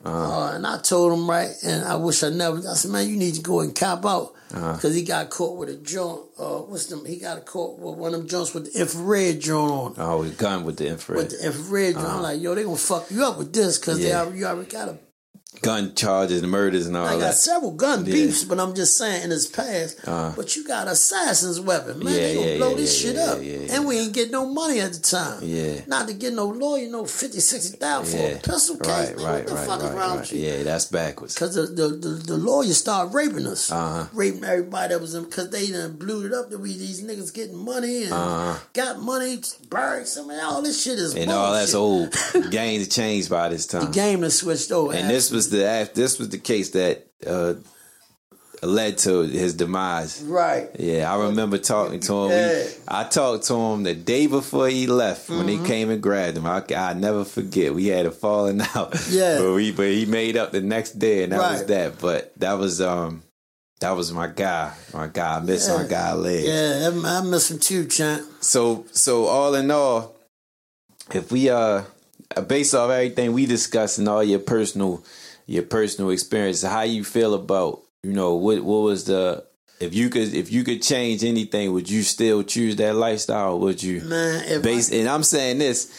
Uh, and I told him right, and I wish I never. I said, man, you need to go and cop out because he got caught with a joint. Uh, what's them? He got caught with one of them joints with the infrared joint on. oh, his gun with the infrared. With the infrared joint, I'm like, yo, they gonna fuck you up with this because they Yeah. already, you already got a. gun charges and murders and all that. I got several gun Yeah. beefs, but I'm just saying in his past. Uh. but you got assassin's weapon, man. Yeah, they gonna yeah, blow this shit up, and we ain't get no money at the time. Yeah. not to get no lawyer, no 50, 60,000 for Yeah. a pistol case. Right, man, right, what the right, fuck right, wrong right. you? Yeah, that's backwards. Because the, the, the, the lawyers started raping us. Uh-huh. Raping everybody that was in, because they done blew it up that we these niggas getting money and Uh-huh. got money, buried some all this shit is And bullshit. all that's old. Games changed by this time. The game has switched over. and this was the this was the case that uh, led to his demise. Right. Yeah, I remember talking to him. Yeah. We, I talked to him the day before he left when Mm-hmm. they came and grabbed him. I I never forget. We had a falling out. Yeah. but we but he made up the next day, and that was that. But that was um that was my guy. My guy. I miss my guy leg. Yeah, I I miss him too, champ. So so all in all, if we uh based off everything we discussed and all your personal your personal experience, how you feel about you know what what was the if you could if you could change anything, would you still choose that lifestyle? Would you Man, if base? And I'm saying this,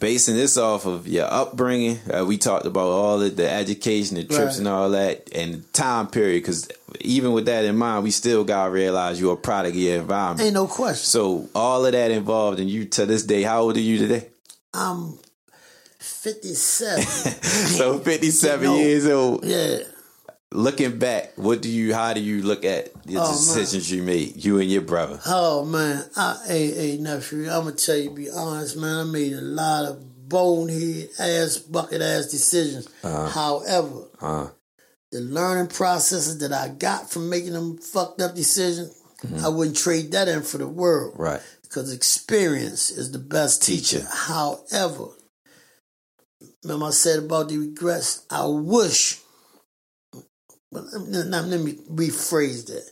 basing this off of your upbringing. Uh, we talked about all of the education, the trips, Right. and all that, and the time period. Because even with that in mind, we still gotta realize you're a product of your environment. ain't no question. So all of that involved, and you to this day, how old are you today? I'm 57. so fifty seven No. years old. yeah. Looking back, what do you? How do you look at the Oh, man. decisions you made, you and your brother? Oh man, I, hey, hey nephew, I'm gonna tell you, be honest, man. I made a lot of bonehead ass, bucket ass decisions. However, Uh, the learning processes that I got from making them fucked up decisions, I wouldn't trade that in for the world. right. Because experience is the best teacher. Teacher. However, remember I said about the regrets. I wish. But let now let me rephrase that.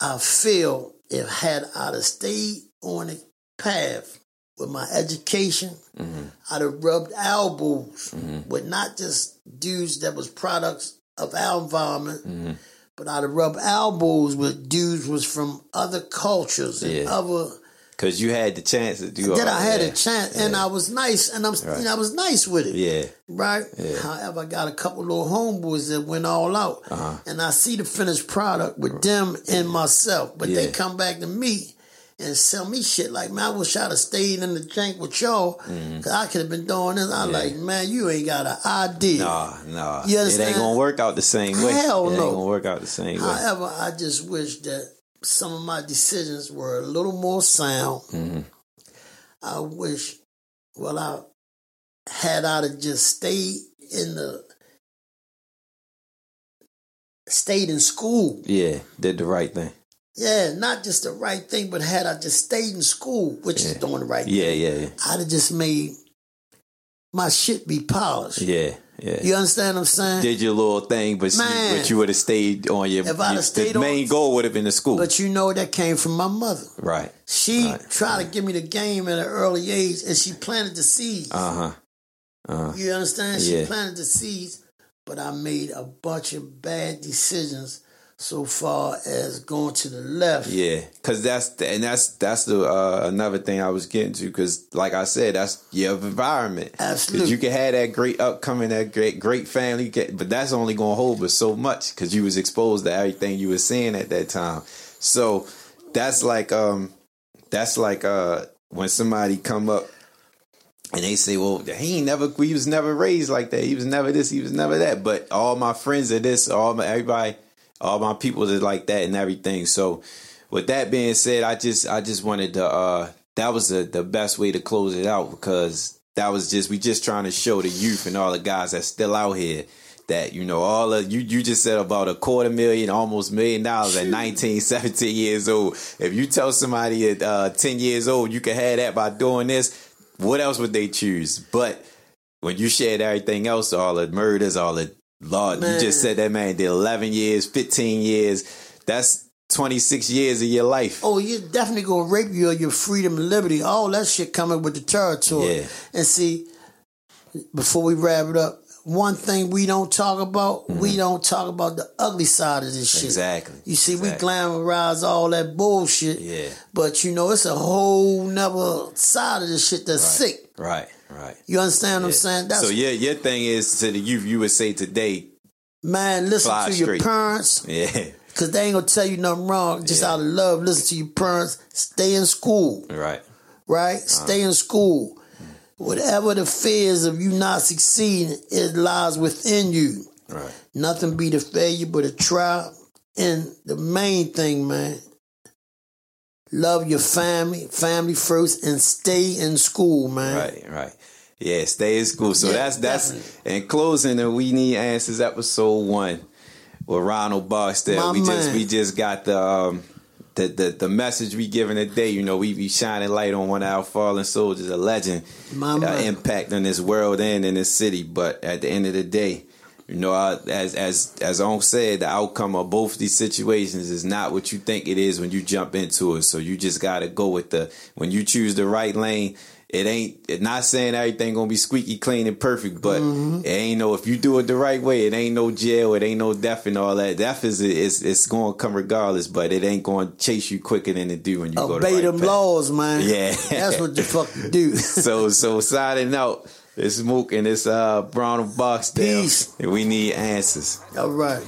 I feel if had I have stayed on the path with my education, mm-hmm. I'd have rubbed elbows mm-hmm. with not just dudes that was products of our environment, mm-hmm. but I'd have rubbed elbows with dudes was from other cultures and Yeah. other Because you had the chance to do. that I had yeah. a chance and I was nice and I'm Right. you know, I was nice with it. Yeah, Right? However, I got a couple little homeboys that went all out. Uh-huh. And I see the finished product with them and myself. But they come back to me and sell me shit like, man, I wish I'd have stayed in the jank with y'all. Mm-hmm. Cause I could have been doing this. I'm like, man, you ain't got an idea. nah, nah. You it ain't gonna work out the same way. Hell it ain't gonna work out the same way. However, I just wish that some of my decisions were a little more sound. Mm-hmm. I wish, well, I had I just stayed in the stayed in school. Yeah, did the right thing. Yeah, not just the right thing, but had I just stayed in school, which is doing the right Yeah, thing, yeah, yeah, I'd have just made my shit be polished. yeah, yeah. You understand what I'm saying? Did your little thing, but you, but you would have stayed on your. If I'd have stayed the on- main goal would have been the school. But you know that came from my mother. right. She Right. tried to give me the game at an early age, and she planted the seeds. Uh huh. Uh huh. you understand? She yeah. planted the seeds, but I made a bunch of bad decisions so far as going to the left. Yeah, cause that's the, and that's that's the uh, another thing I was getting to. Cause like I said, that's your environment. Absolutely. You can have that great upcoming, that great great family, but that's only gonna hold but so much. Cause you was exposed to everything you were seeing at that time. So that's like um that's like uh when somebody come up and they say, "Well, he ain't never, he was never raised like that. He was never this, he was never that." But all my friends are this, all my everybody, all my people are like that and everything. So, with that being said, I just, I just wanted to. uh That was the the best way to close it out because that was just we just trying to show the youth and all the guys that's still out here that you know all of you you just said about a quarter million almost million dollars at 19 17 years old if you tell somebody at uh, 10 years old you can have that by doing this what else would they choose but when you shared everything else all the murders all the law you just said that man did 11 years 15 years that's 26 years of your life Oh, you're definitely gonna rape you of your freedom and liberty. All that shit coming with the territory. Yeah. And see, before we wrap it up, one thing we don't talk about, we don't talk about the ugly side of this shit. Mm-hmm. Exactly. You see, Exactly. we glamorize all that bullshit. Yeah. But you know, it's a whole nother side of this shit that's sick. right right You understand what I'm saying? That's so yeah, your thing is to the youth you would say today man, listen to your straight. parents. yeah Cause they ain't gonna tell you nothing wrong. Just Yeah. out of love, listen to your parents. Stay in school. right right? Stay uh-huh. in school. Whatever the fears of you not succeeding, it lies within you. right Nothing be the failure but a try. And the main thing, man, love your family, family first, and stay in school, man. Right, right. Yeah, stay in school. So Yeah, that's that's definitely. in closing. And we need answers. Episode one. with Ronald Barksdale. My we just we just got the um, the, the the message we giving today. You know, we be shining light on one of our fallen soldiers, a legend, My uh, impact on this world and in this city. But at the end of the day, you know, I, as as as On said, the outcome of both these situations is not what you think it is when you jump into it. So you just got to go with the when you choose the right lane. It ain't it not saying everything gonna be squeaky clean and perfect, but Mm-hmm. it ain't no if you do it the right way, it ain't no jail, it ain't no death and all that. Death is it's it's gonna come regardless, but it ain't gonna chase you quicker than it do when you go the Obey right them path. laws, man. Yeah. That's what the fuck you do. so so signing out. It's Mook and it's uh Brown Barksdale. Peace. And we need answers. All right.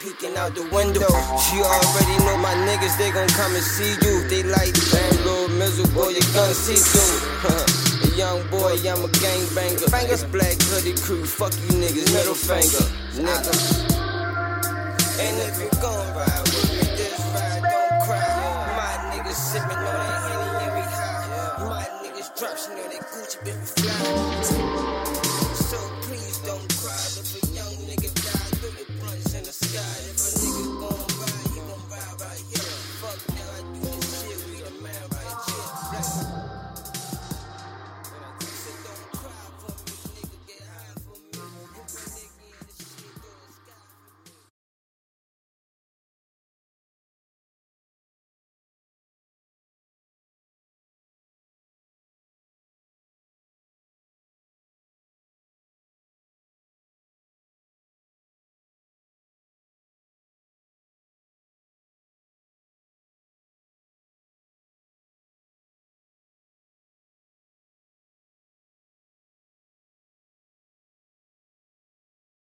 Peeking out the window, she already know my niggas, they gon' come and see you. They like, damn, little miserable, you gon' see through. A young boy, I'm a gangbanger. It's black hoodie crew, fuck you niggas, middle finger, nigga. And if you gon' ride